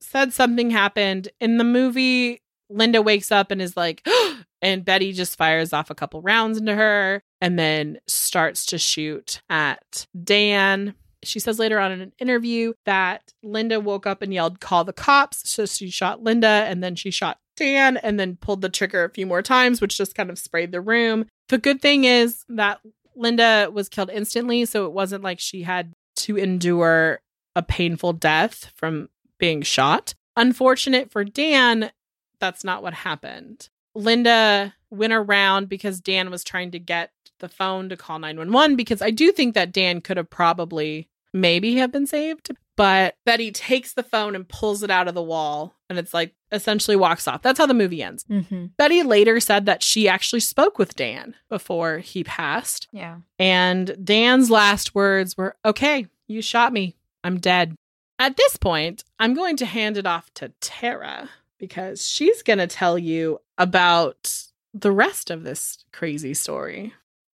said something happened. In the movie, Linda wakes up and is like, and Betty just fires off a couple rounds into her and then starts to shoot at Dan. She says later on in an interview that Linda woke up and yelled, Call the cops. So she shot Linda and then she shot Dan and then pulled the trigger a few more times, which just kind of sprayed the room. The good thing is that Linda was killed instantly. So it wasn't like she had to endure a painful death from being shot. Unfortunate for Dan, that's not what happened. Linda went around because Dan was trying to get the phone to call 911 because I do think that Dan could have probably maybe have been saved, but Betty takes the phone and pulls it out of the wall and it's like essentially walks off. That's how the movie ends. Mm-hmm. Betty later said that she actually spoke with Dan before he passed. Yeah. And Dan's last words were, Okay, you shot me. I'm dead. At this point, I'm going to hand it off to Tara because she's going to tell you about the rest of this crazy story.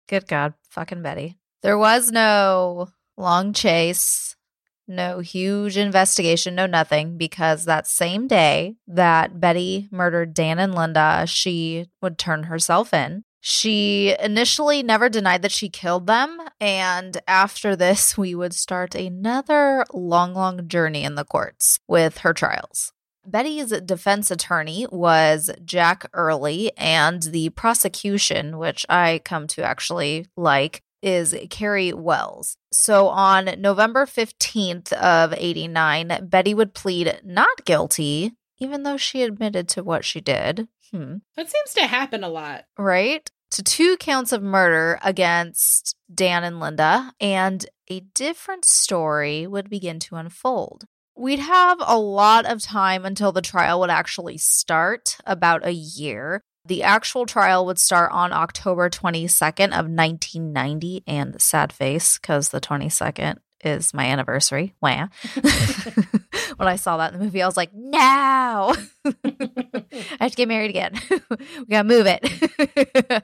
Good God, fucking Betty. There was no long chase, no huge investigation, no nothing, because that same day that Betty murdered Dan and Linda, she would turn herself in. She initially never denied that she killed them. And after this, we would start another long, long journey in the courts with her trials. Betty's defense attorney was Jack Earley, and the prosecution, which I come to actually like, is Kerry Wells. So on November 15th of 89, Betty would plead not guilty, even though she admitted to what she did. Hmm. That seems to happen a lot. Right? To two counts of murder against Dan and Linda, and a different story would begin to unfold. We'd have a lot of time until the trial would actually start, about a year. The actual trial would start on October 22nd of 1990 and sad face cuz the 22nd is my anniversary. Wah. when I saw that in the movie, I was like, "No. I have to get married again. we got to move it."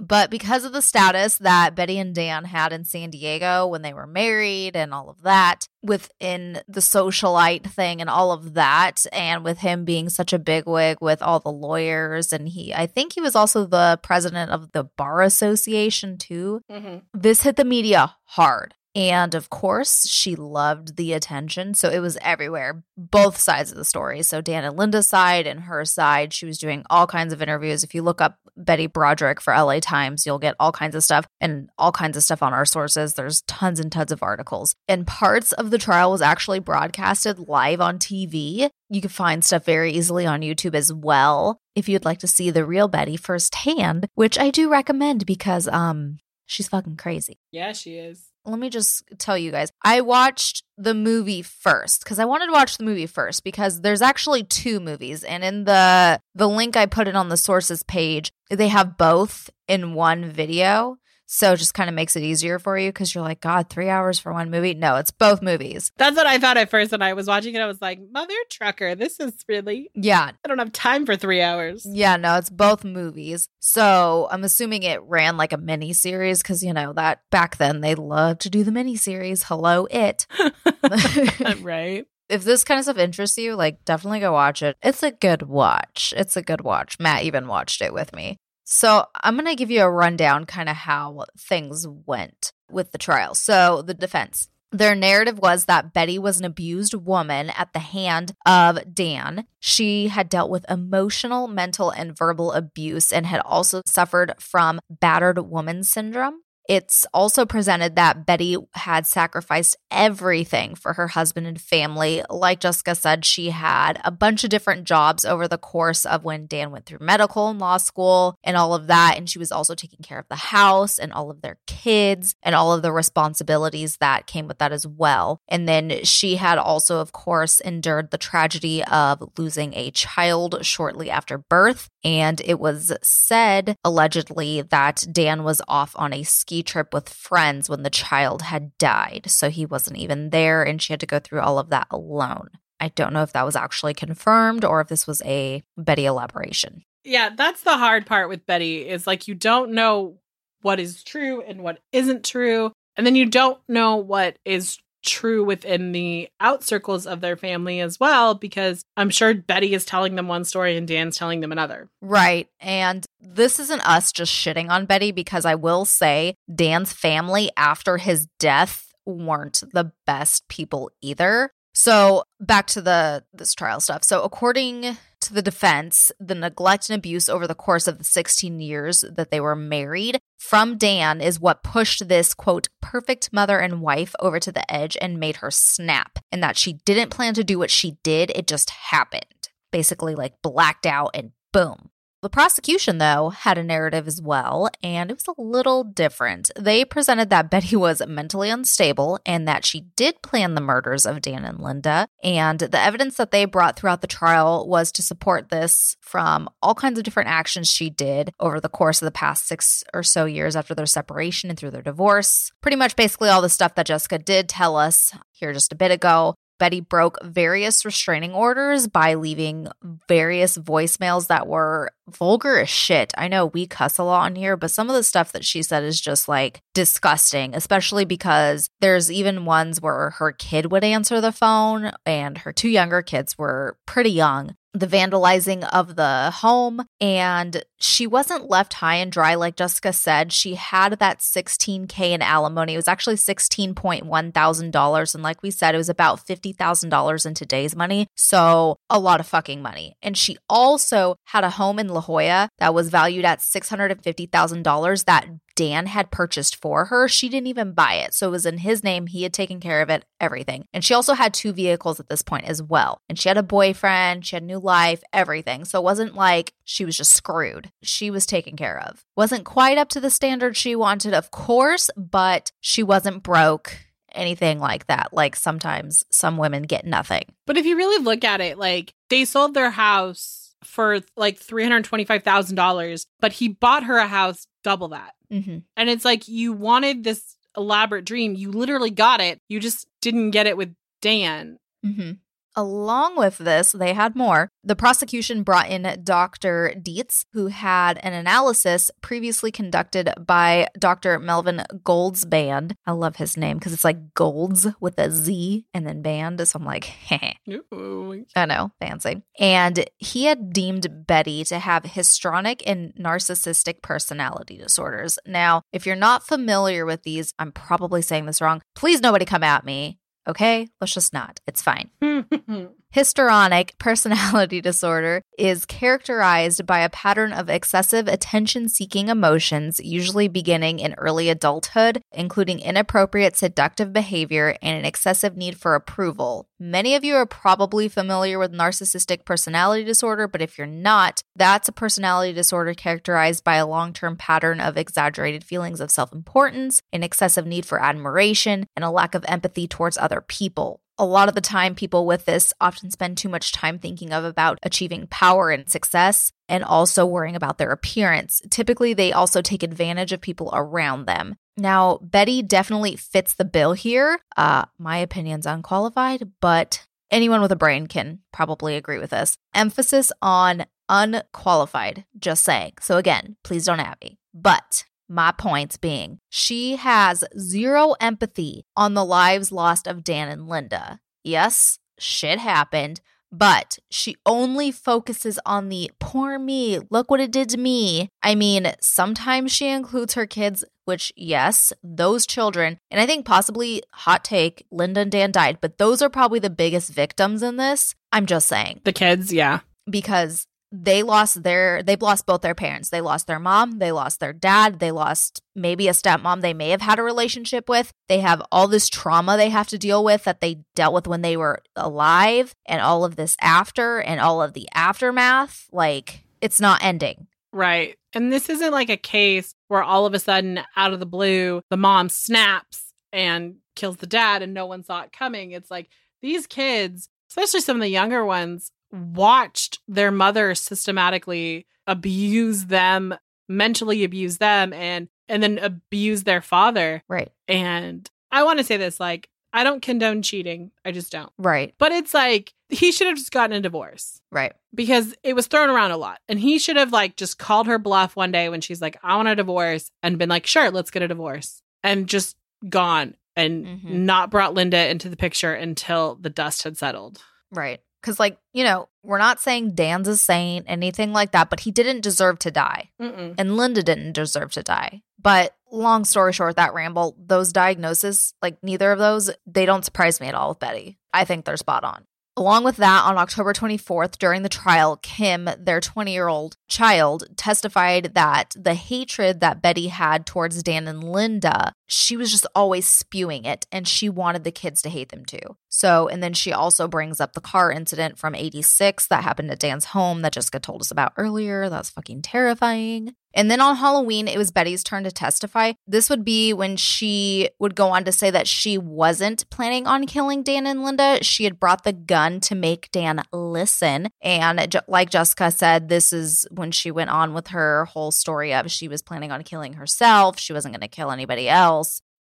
But because of the status that Betty and Dan had in San Diego when they were married and all of that, within the socialite thing and all of that, and with him being such a bigwig with all the lawyers, and he, I think he was also the president of the Bar Association too, Mm-hmm. this hit the media hard. And of course, she loved the attention. So it was everywhere, both sides of the story. So Dan and Linda's side and her side, she was doing all kinds of interviews. If you look up Betty Broderick for LA Times, you'll get all kinds of stuff and all kinds of stuff on our sources. There's tons and tons of articles. And parts of the trial was actually broadcasted live on TV. You can find stuff very easily on YouTube as well if you'd like to see the real Betty firsthand, which I do recommend because um she's fucking crazy. Yeah, she is. Let me just tell you guys. I watched the movie first cuz I wanted to watch the movie first because there's actually two movies and in the the link I put it on the sources page, they have both in one video. So it just kind of makes it easier for you because you're like, God, three hours for one movie? No, it's both movies. That's what I thought at first when I was watching it. I was like, Mother Trucker, this is really, Yeah. I don't have time for three hours. Yeah, no, it's both movies. So I'm assuming it ran like a mini series because, you know, that back then they loved to do the mini series. Hello, it. right. if this kind of stuff interests you, like definitely go watch it. It's a good watch. It's a good watch. Matt even watched it with me. So I'm going to give you a rundown kind of how things went with the trial. So the defense. Their narrative was that Betty was an abused woman at the hand of Dan. She had dealt with emotional, mental, and verbal abuse and had also suffered from battered woman syndrome. It's also presented that Betty had sacrificed everything for her husband and family. Like Jessica said, she had a bunch of different jobs over the course of when Dan went through medical and law school and all of that. And she was also taking care of the house and all of their kids and all of the responsibilities that came with that as well. And then she had also, of course, endured the tragedy of losing a child shortly after birth. And it was said, allegedly, that Dan was off on a ski trip with friends when the child had died. So he wasn't even there, and she had to go through all of that alone. I don't know if that was actually confirmed or if this was a Betty elaboration. Yeah, that's the hard part with Betty is like you don't know what is true and what isn't true. And then you don't know what is true within the out circles of their family as well, because I'm sure Betty is telling them one story and Dan's telling them another. Right. And this isn't us just shitting on Betty because I will say Dan's family after his death weren't the best people either. So back to the this trial stuff. So according to the defense, the neglect and abuse over the course of the 16 years that they were married from Dan is what pushed this quote perfect mother and wife over to the edge and made her snap. And that she didn't plan to do what she did, it just happened. Basically like blacked out and boom. The prosecution, though, had a narrative as well, and it was a little different. They presented that Betty was mentally unstable and that she did plan the murders of Dan and Linda. And the evidence that they brought throughout the trial was to support this from all kinds of different actions she did over the course of the past six or so years after their separation and through their divorce. Pretty much basically all the stuff that Jessica did tell us here just a bit ago. Betty broke various restraining orders by leaving various voicemails that were vulgar as shit. I know we cuss a lot on here, but some of the stuff that she said is just like disgusting, especially because there's even ones where her kid would answer the phone and her two younger kids were pretty young the vandalizing of the home and she wasn't left high and dry. Like Jessica said she had that 16k in alimony. It was actually 16.1 thousand dollars and like we said it was about $50,000 in today's money. So a lot of fucking money. And she also had a home in La Jolla that was valued at $650,000 that Dan had purchased for her. She didn't even buy it. So it was in his name. He had taken care of it, everything. And she also had two vehicles at this point as well. And she had a boyfriend, she had new life, everything. So it wasn't like she was just screwed. She was taken care of. Wasn't quite up to the standard she wanted, of course, but she wasn't broke anything like that. Like sometimes some women get nothing. But if you really look at it, like they sold their house for like $325,000, but he bought her a house double that. Mm-hmm. And it's like you wanted this elaborate dream. You literally got it. You just didn't get it with Dan. Mm-hmm. Along with this, they had more. The prosecution brought in Dr. Dietz, who had an analysis previously conducted by Dr. Melvin Goldzband. I love his name because it's like Golds with a Z and then band. So I'm like, heh. Ooh. I know, fancy. And he had deemed Betty to have histrionic and narcissistic personality disorders. Now, if you're not familiar with these, I'm probably saying this wrong. Please, nobody come at me. Okay, let's just not. It's fine. Histrionic personality disorder is characterized by a pattern of excessive attention seeking emotions, usually beginning in early adulthood, including inappropriate seductive behavior and an excessive need for approval. Many of you are probably familiar with narcissistic personality disorder, but if you're not, that's a personality disorder characterized by a long term pattern of exaggerated feelings of self importance, an excessive need for admiration, and a lack of empathy towards other people a lot of the time people with this often spend too much time thinking of about achieving power and success and also worrying about their appearance. Typically they also take advantage of people around them. Now, Betty definitely fits the bill here. Uh my opinion's unqualified, but anyone with a brain can probably agree with this. Emphasis on unqualified, just saying. So again, please don't at me. But my points being, she has zero empathy on the lives lost of Dan and Linda. Yes, shit happened, but she only focuses on the poor me, look what it did to me. I mean, sometimes she includes her kids, which, yes, those children, and I think possibly hot take, Linda and Dan died, but those are probably the biggest victims in this. I'm just saying. The kids, yeah. Because they lost their they've lost both their parents they lost their mom they lost their dad they lost maybe a stepmom they may have had a relationship with they have all this trauma they have to deal with that they dealt with when they were alive and all of this after and all of the aftermath like it's not ending Right. And this isn't like a case where all of a sudden, out of the blue, the mom snaps and kills the dad and no one saw it coming. It's like these kids, especially some of the younger ones, watched their mother systematically abuse them, mentally abuse them, and and then abuse their father. right And I want to say this like, I don't condone cheating. I just don't. right But it's like he should have just gotten a divorce right because it was thrown around a lot. And he should have like just called her bluff one day when she's like, I want a divorce and been like, sure, let's get a divorce and just gone and Mhm. not brought Linda into the picture until the dust had settled. right because like you know we're not saying dan's a saint anything like that but he didn't deserve to die Mm-mm. and Linda didn't deserve to die. But long story short, that ramble, those diagnoses, like neither of those, they don't surprise me at all with Betty. I think they're spot on. Along with that, on October 24th, during the trial, Kim, their 20 year old child, testified that the hatred that Betty had towards Dan and Linda, she was just always spewing it, and she wanted the kids to hate them too. So, and then she also brings up the car incident from 86 that happened at Dan's home that Jessica told us about earlier. That's fucking terrifying. And then on Halloween, it was Betty's turn to testify. This would be when she would go on to say that she wasn't planning on killing Dan and Linda. She had brought the gun to make Dan listen. And like Jessica said, this is when she went on with her whole story of she was planning on killing herself. She wasn't going to kill anybody else.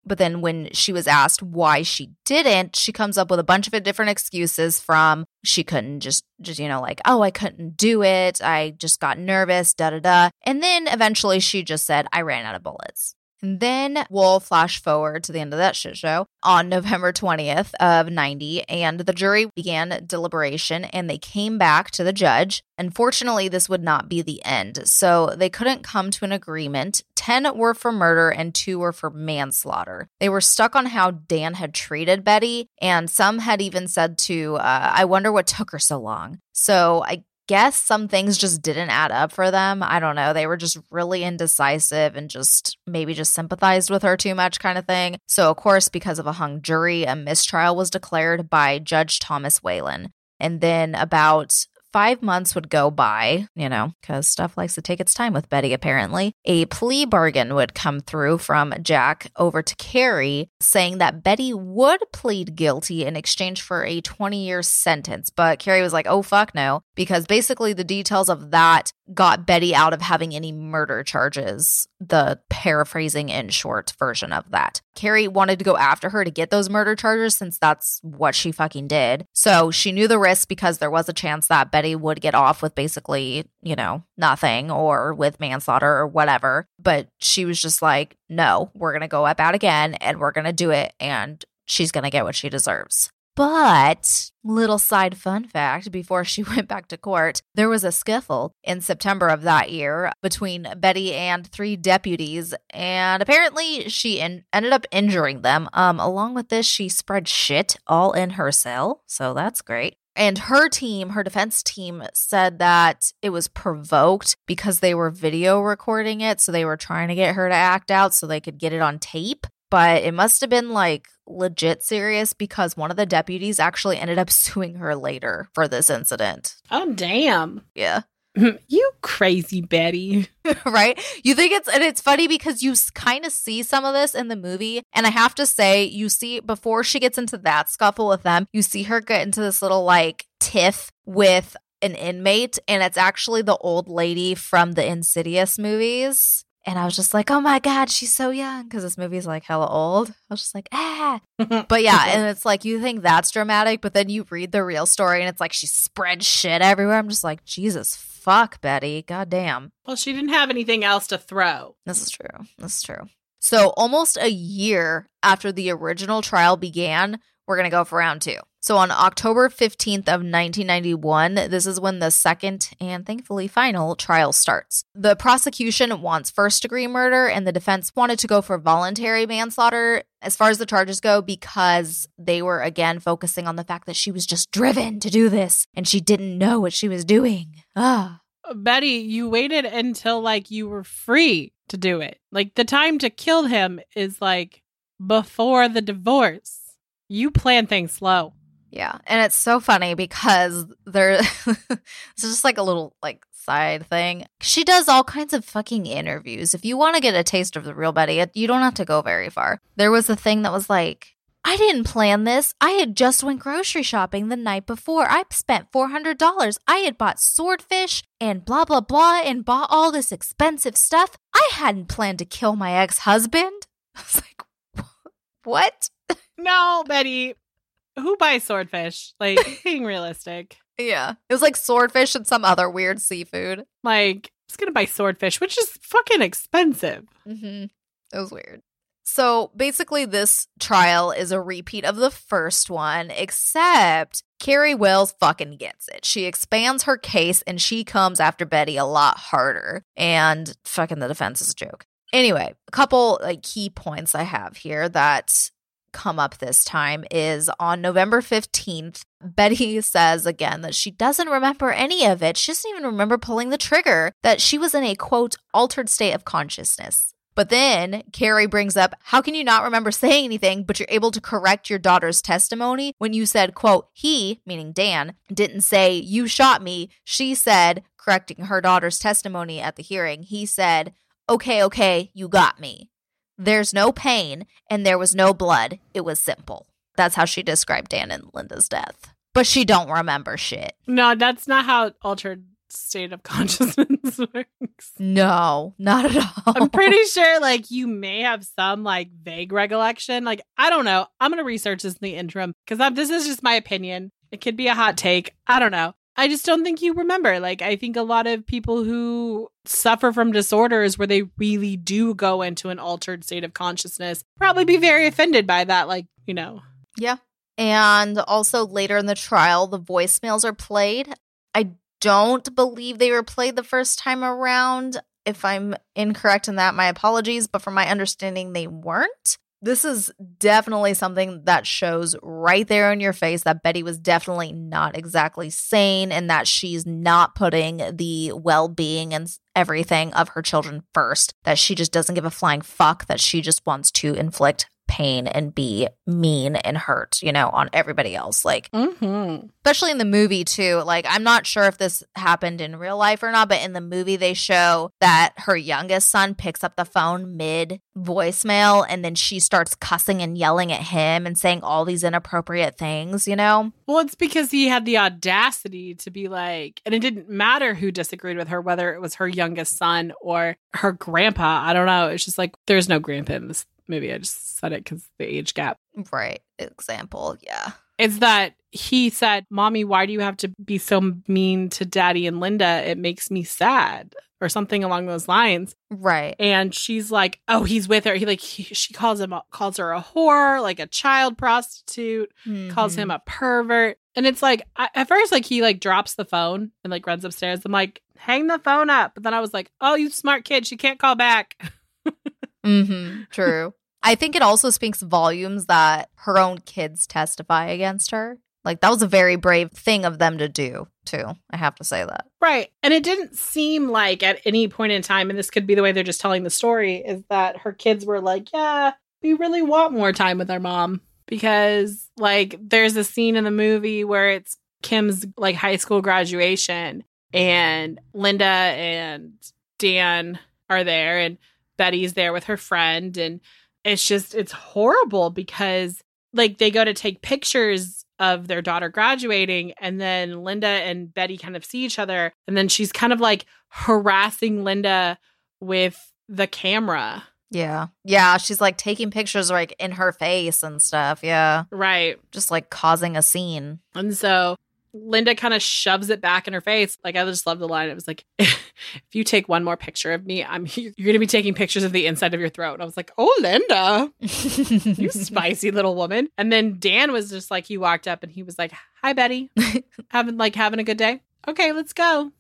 But then when she was asked why she didn't, she comes up with a bunch of different excuses from she couldn't just just you know like, "Oh, I couldn't do it. I just got nervous, da da da." And then eventually she just said, "I ran out of bullets." Then we'll flash forward to the end of that shit show on November 20th of 90 and the jury began deliberation and they came back to the judge. Unfortunately, this would not be the end. So they couldn't come to an agreement. 10 were for murder and 2 were for manslaughter. They were stuck on how Dan had treated Betty and some had even said to uh, I wonder what took her so long. So I guess some things just didn't add up for them. I don't know. They were just really indecisive and just maybe just sympathized with her too much, kind of thing. So, of course, because of a hung jury, a mistrial was declared by Judge Thomas Whalen. And then, about five months would go by, you know, because stuff likes to take its time with Betty, apparently. A plea bargain would come through from Jack over to Kerry, saying that Betty would plead guilty in exchange for a 20 year sentence. But Kerry was like, oh, fuck no, because basically the details of that got Betty out of having any murder charges, the paraphrasing in short version of that. Kerry wanted to go after her to get those murder charges since that's what she fucking did. So she knew the risk because there was a chance that Betty would get off with basically, you know, nothing or with manslaughter or whatever. But she was just like, no, we're going to go up out again and we're going to do it. And she's going to get what she deserves. But, little side fun fact before she went back to court, there was a skiffle in September of that year between Betty and three deputies, and apparently she in- ended up injuring them. Um, along with this, she spread shit all in her cell, so that's great. And her team, her defense team, said that it was provoked because they were video recording it. So they were trying to get her to act out so they could get it on tape but it must have been like legit serious because one of the deputies actually ended up suing her later for this incident. Oh, damn. Yeah. you crazy Betty. right? You think it's, and it's funny because you kind of see some of this in the movie. And I have to say, you see, before she gets into that scuffle with them, you see her get into this little like tiff with an inmate. And it's actually the old lady from the Insidious movies. And I was just like, oh my God, she's so young. Because this movie's like hella old. I was just like, ah. but yeah, and it's like, you think that's dramatic, but then you read the real story and it's like she spread shit everywhere. I'm just like, Jesus fuck, Betty. God damn. Well, she didn't have anything else to throw. This is true. This is true. So, almost a year after the original trial began, we're going to go for round two. So on October 15th of 1991, this is when the second and thankfully final trial starts. The prosecution wants first degree murder and the defense wanted to go for voluntary manslaughter as far as the charges go because they were again focusing on the fact that she was just driven to do this and she didn't know what she was doing. Ah. Betty, you waited until like you were free to do it. Like the time to kill him is like before the divorce. You plan things slow. Yeah. And it's so funny because there it's just like a little like side thing. She does all kinds of fucking interviews. If you want to get a taste of the real Betty, you don't have to go very far. There was a thing that was like I didn't plan this. I had just went grocery shopping the night before. I spent $400. I had bought swordfish and blah blah blah and bought all this expensive stuff. I hadn't planned to kill my ex-husband. I was like, "What?" No, Betty who buys swordfish? Like being realistic. Yeah. It was like swordfish and some other weird seafood. Like, I was gonna buy swordfish, which is fucking expensive. Mm-hmm. It was weird. So basically, this trial is a repeat of the first one, except Kerry Wells fucking gets it. She expands her case and she comes after Betty a lot harder. And fucking the defense is a joke. Anyway, a couple like key points I have here that come up this time is on November 15th. Betty says again that she doesn't remember any of it. She doesn't even remember pulling the trigger, that she was in a quote, altered state of consciousness. But then Kerry brings up, how can you not remember saying anything, but you're able to correct your daughter's testimony when you said, quote, he, meaning Dan, didn't say, you shot me. She said, correcting her daughter's testimony at the hearing, he said, okay, okay, you got me. There's no pain and there was no blood. It was simple. That's how she described Dan and Linda's death. But she don't remember shit. No, that's not how altered state of consciousness works. No, not at all. I'm pretty sure like you may have some like vague recollection. Like I don't know. I'm going to research this in the interim cuz this is just my opinion. It could be a hot take. I don't know. I just don't think you remember. Like, I think a lot of people who suffer from disorders where they really do go into an altered state of consciousness probably be very offended by that. Like, you know. Yeah. And also later in the trial, the voicemails are played. I don't believe they were played the first time around. If I'm incorrect in that, my apologies. But from my understanding, they weren't this is definitely something that shows right there in your face that Betty was definitely not exactly sane and that she's not putting the well being and everything of her children first, that she just doesn't give a flying fuck, that she just wants to inflict pain and be mean and hurt, you know, on everybody else. Like, Mm-hmm. especially in the movie too. Like, I'm not sure if this happened in real life or not, but in the movie, they show that her youngest son picks up the phone mid voicemail and then she starts cussing and yelling at him and saying all these inappropriate things, you know? Well, it's because he had the audacity to be like, and it didn't matter who disagreed with her, whether it was her youngest son or her grandpa. I don't know. It's just like there's no grandpa in this movie. I just said it because the age gap. Right. Example. Yeah. It's that he said, Mommy, why do you have to be so mean to Daddy and Linda? It makes me sad, or something along those lines. Right. And she's like, Oh, he's with her. He like he, she calls him calls her a whore, like a child prostitute. calls Mm-hmm. him a pervert. And it's like I, at first, like he like drops the phone and like runs upstairs. I'm like, hang the phone up. But then I was like, oh, you smart kid, she can't call back. Mm-hmm. True. I think it also speaks volumes that her own kids testify against her. Like that was a very brave thing of them to do, too. I have to say that. Right. And it didn't seem like at any point in time, and this could be the way they're just telling the story, is that her kids were like, yeah, we really want more time with our mom. Because like there's a scene in the movie where it's Kim's like high school graduation and Linda and Dan are there and Betty's there with her friend and it's just it's horrible because like they go to take pictures of their daughter graduating and then Linda and Betty kind of see each other and then she's kind of like harassing Linda with the camera. Yeah. Yeah. She's like taking pictures like in her face and stuff. Yeah. Right. Just like causing a scene. And so Linda kind of shoves it back in her face. Like I just love the line. It was like, if you take one more picture of me, I'm you're gonna be taking pictures of the inside of your throat. And I was like, oh Linda, you spicy little woman. And then Dan was just like, he walked up and he was like, hi Betty, having like having a good day. Okay, let's go.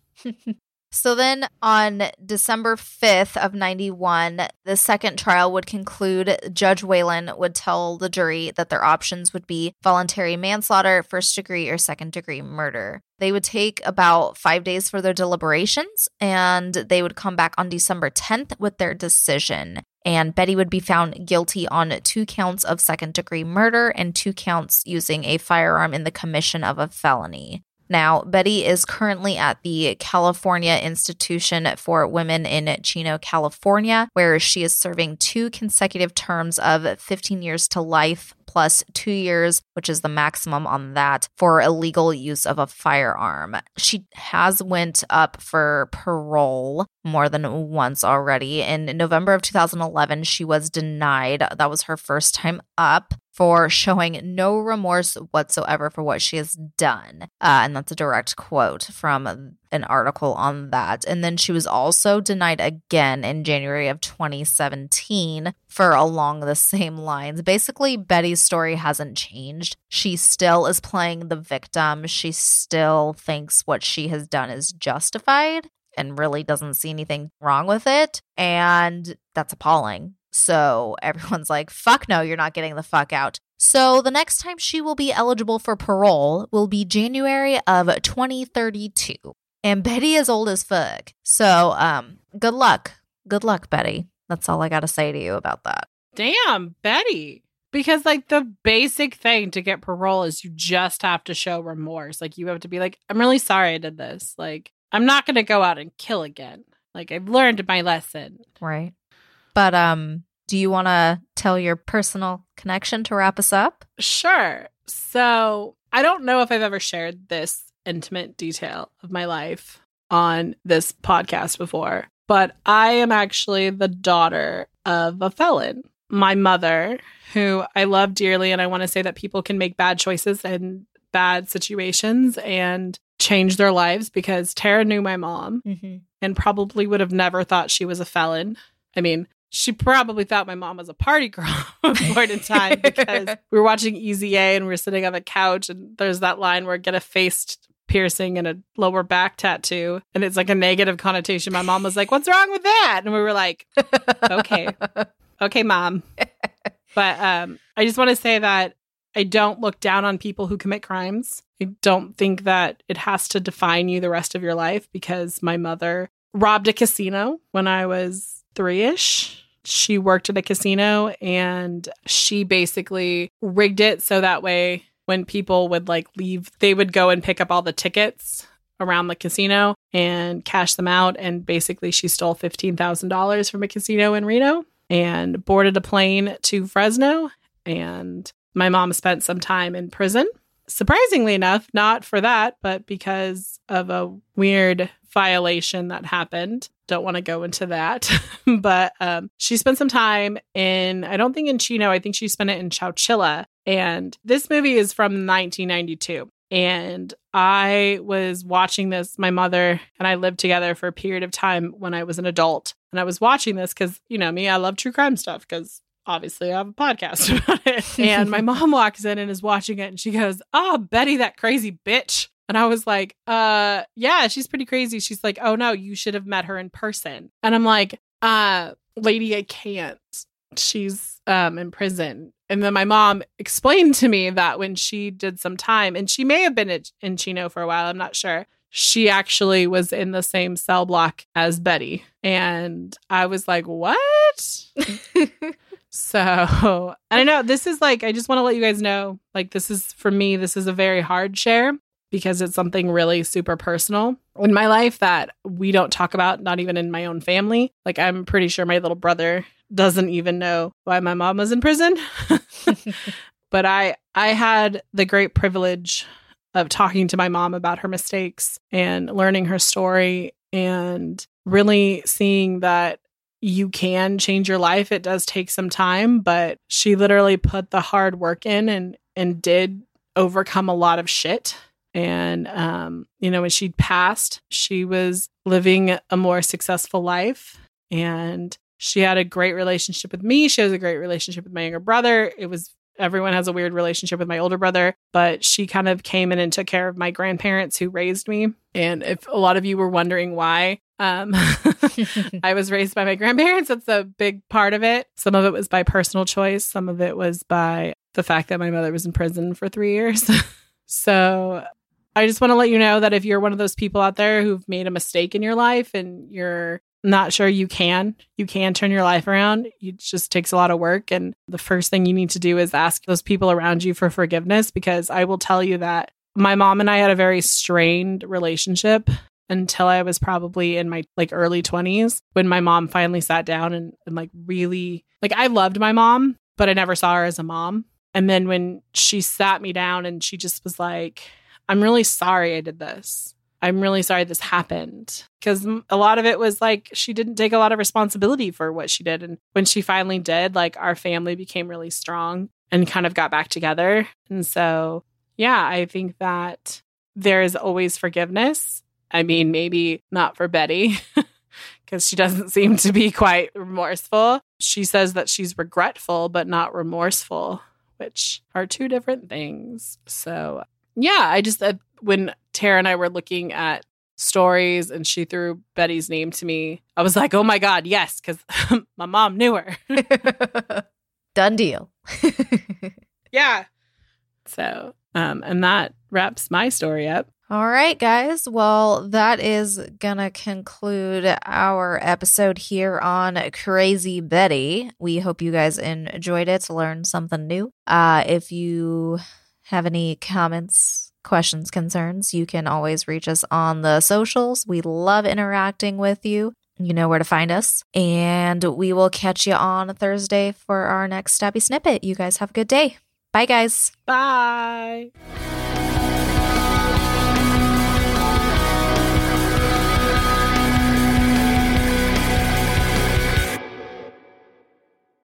So then on December 5th of 91, the second trial would conclude. Judge Whelan would tell the jury that their options would be voluntary manslaughter, first degree, or second degree murder. They would take about five days for their deliberations, and they would come back on December 10th with their decision. And Betty would be found guilty on two counts of second degree murder and two counts using a firearm in the commission of a felony. Now, Betty is currently at the California Institution for Women in Chino, California, where she is serving two consecutive terms of 15 years to life plus two years, which is the maximum on that, for illegal use of a firearm. She has went up for parole more than once already. In November of 2011, she was denied. That was her first time up for showing no remorse whatsoever for what she has done. Uh, and that's a direct quote from an article on that. And then she was also denied again in January of 2017 for along the same lines. Basically, Betty's story hasn't changed. She still is playing the victim. She still thinks what she has done is justified and really doesn't see anything wrong with it. And that's appalling. So everyone's like, fuck no, you're not getting the fuck out. So the next time she will be eligible for parole will be January of 2032. And Betty is old as fuck. So um good luck. Good luck, Betty. That's all I got to say to you about that. Damn, Betty. Because like the basic thing to get parole is you just have to show remorse. Like you have to be like, I'm really sorry I did this. Like I'm not going to go out and kill again. Like I've learned my lesson. Right. But um do you want to tell your personal connection to wrap us up? Sure. So I don't know if I've ever shared this intimate detail of my life on this podcast before, but I am actually the daughter of a felon. My mother, who I love dearly, and I want to say that people can make bad choices and bad situations and change their lives because Tara knew my mom Mm-hmm. and probably would have never thought she was a felon. I mean, she probably thought my mom was a party girl at one point in time because we were watching Easy A and we were sitting on the couch and there's that line where get a face piercing and a lower back tattoo and it's like a negative connotation. My mom was like, "What's wrong with that?" And we were like, Okay. "Okay, mom." But um I just want to say that I don't look down on people who commit crimes. I don't think that it has to define you the rest of your life because my mother robbed a casino when I was three ish. she worked at a casino and she basically rigged it so that way when people would like leave, they would go and pick up all the tickets around the casino and cash them out. And basically, she stole $15,000 from a casino in Reno and boarded a plane to Fresno. And my mom spent some time in prison. Surprisingly enough, not for that, but because of a weird violation that happened. Don't want to go into that. but um, she spent some time in, I don't think in Chino, I think she spent it in Chowchilla. And this movie is from 1992. And I was watching this, my mother and I lived together for a period of time when I was an adult. And I was watching this because, you know, me, I love true crime stuff because obviously I have a podcast about it. And my mom walks in and is watching it and she goes, Oh, Betty, that crazy bitch. And I was like, uh, yeah, she's pretty crazy. She's like, oh no, you should have met her in person. And I'm like, uh, lady, I can't. She's um in prison. And then my mom explained to me that when she did some time, and she may have been in Chino for a while, I'm not sure. She actually was in the same cell block as Betty. And I was like, what? so I don't know. This is like, I just want to let you guys know, like, this is for me, this is a very hard share because it's something really super personal in my life that we don't talk about, not even in my own family. Like, I'm pretty sure my little brother doesn't even know why my mom was in prison. but I I had the great privilege of talking to my mom about her mistakes and learning her story and really seeing that you can change your life. It does take some time, but she literally put the hard work in and and did overcome a lot of shit. And um, you know, when she passed, she was living a more successful life and she had a great relationship with me. She has a great relationship with my younger brother. It was everyone has a weird relationship with my older brother, but she kind of came in and took care of my grandparents who raised me. And if a lot of you were wondering why, um, I was raised by my grandparents. That's a big part of it. Some of it was by personal choice, some of it was by the fact that my mother was in prison for three years. so I just want to let you know that if you're one of those people out there who've made a mistake in your life and you're not sure you can. You can turn your life around. It just takes a lot of work. And the first thing you need to do is ask those people around you for forgiveness because I will tell you that my mom and I had a very strained relationship until I was probably in my like early 20s when my mom finally sat down and, and like really like I loved my mom, but I never saw her as a mom. And then when she sat me down and she just was like, I'm really sorry I did this. I'm really sorry this happened. Because a lot of it was like she didn't take a lot of responsibility for what she did. And when she finally did, like our family became really strong and kind of got back together. And so, yeah, I think that there is always forgiveness. I mean, maybe not for Betty. because she doesn't seem to be quite remorseful. She says that she's regretful, but not remorseful, which are two different things. So, yeah, I just, uh, when Tara and I were looking at stories and she threw Betty's name to me, I was like, oh my God, yes, because my mom knew her. Done deal. yeah. So, um, and that wraps my story up. All right, guys. Well, that is going to conclude our episode here on Crazy Betty. We hope you guys enjoyed it, learned something new. Uh, if you have any comments, questions, concerns, you can always reach us on the socials. We love interacting with you. You know where to find us. And we will catch you on Thursday for our next Stabby Snippet. You guys have a good day. Bye, guys. Bye.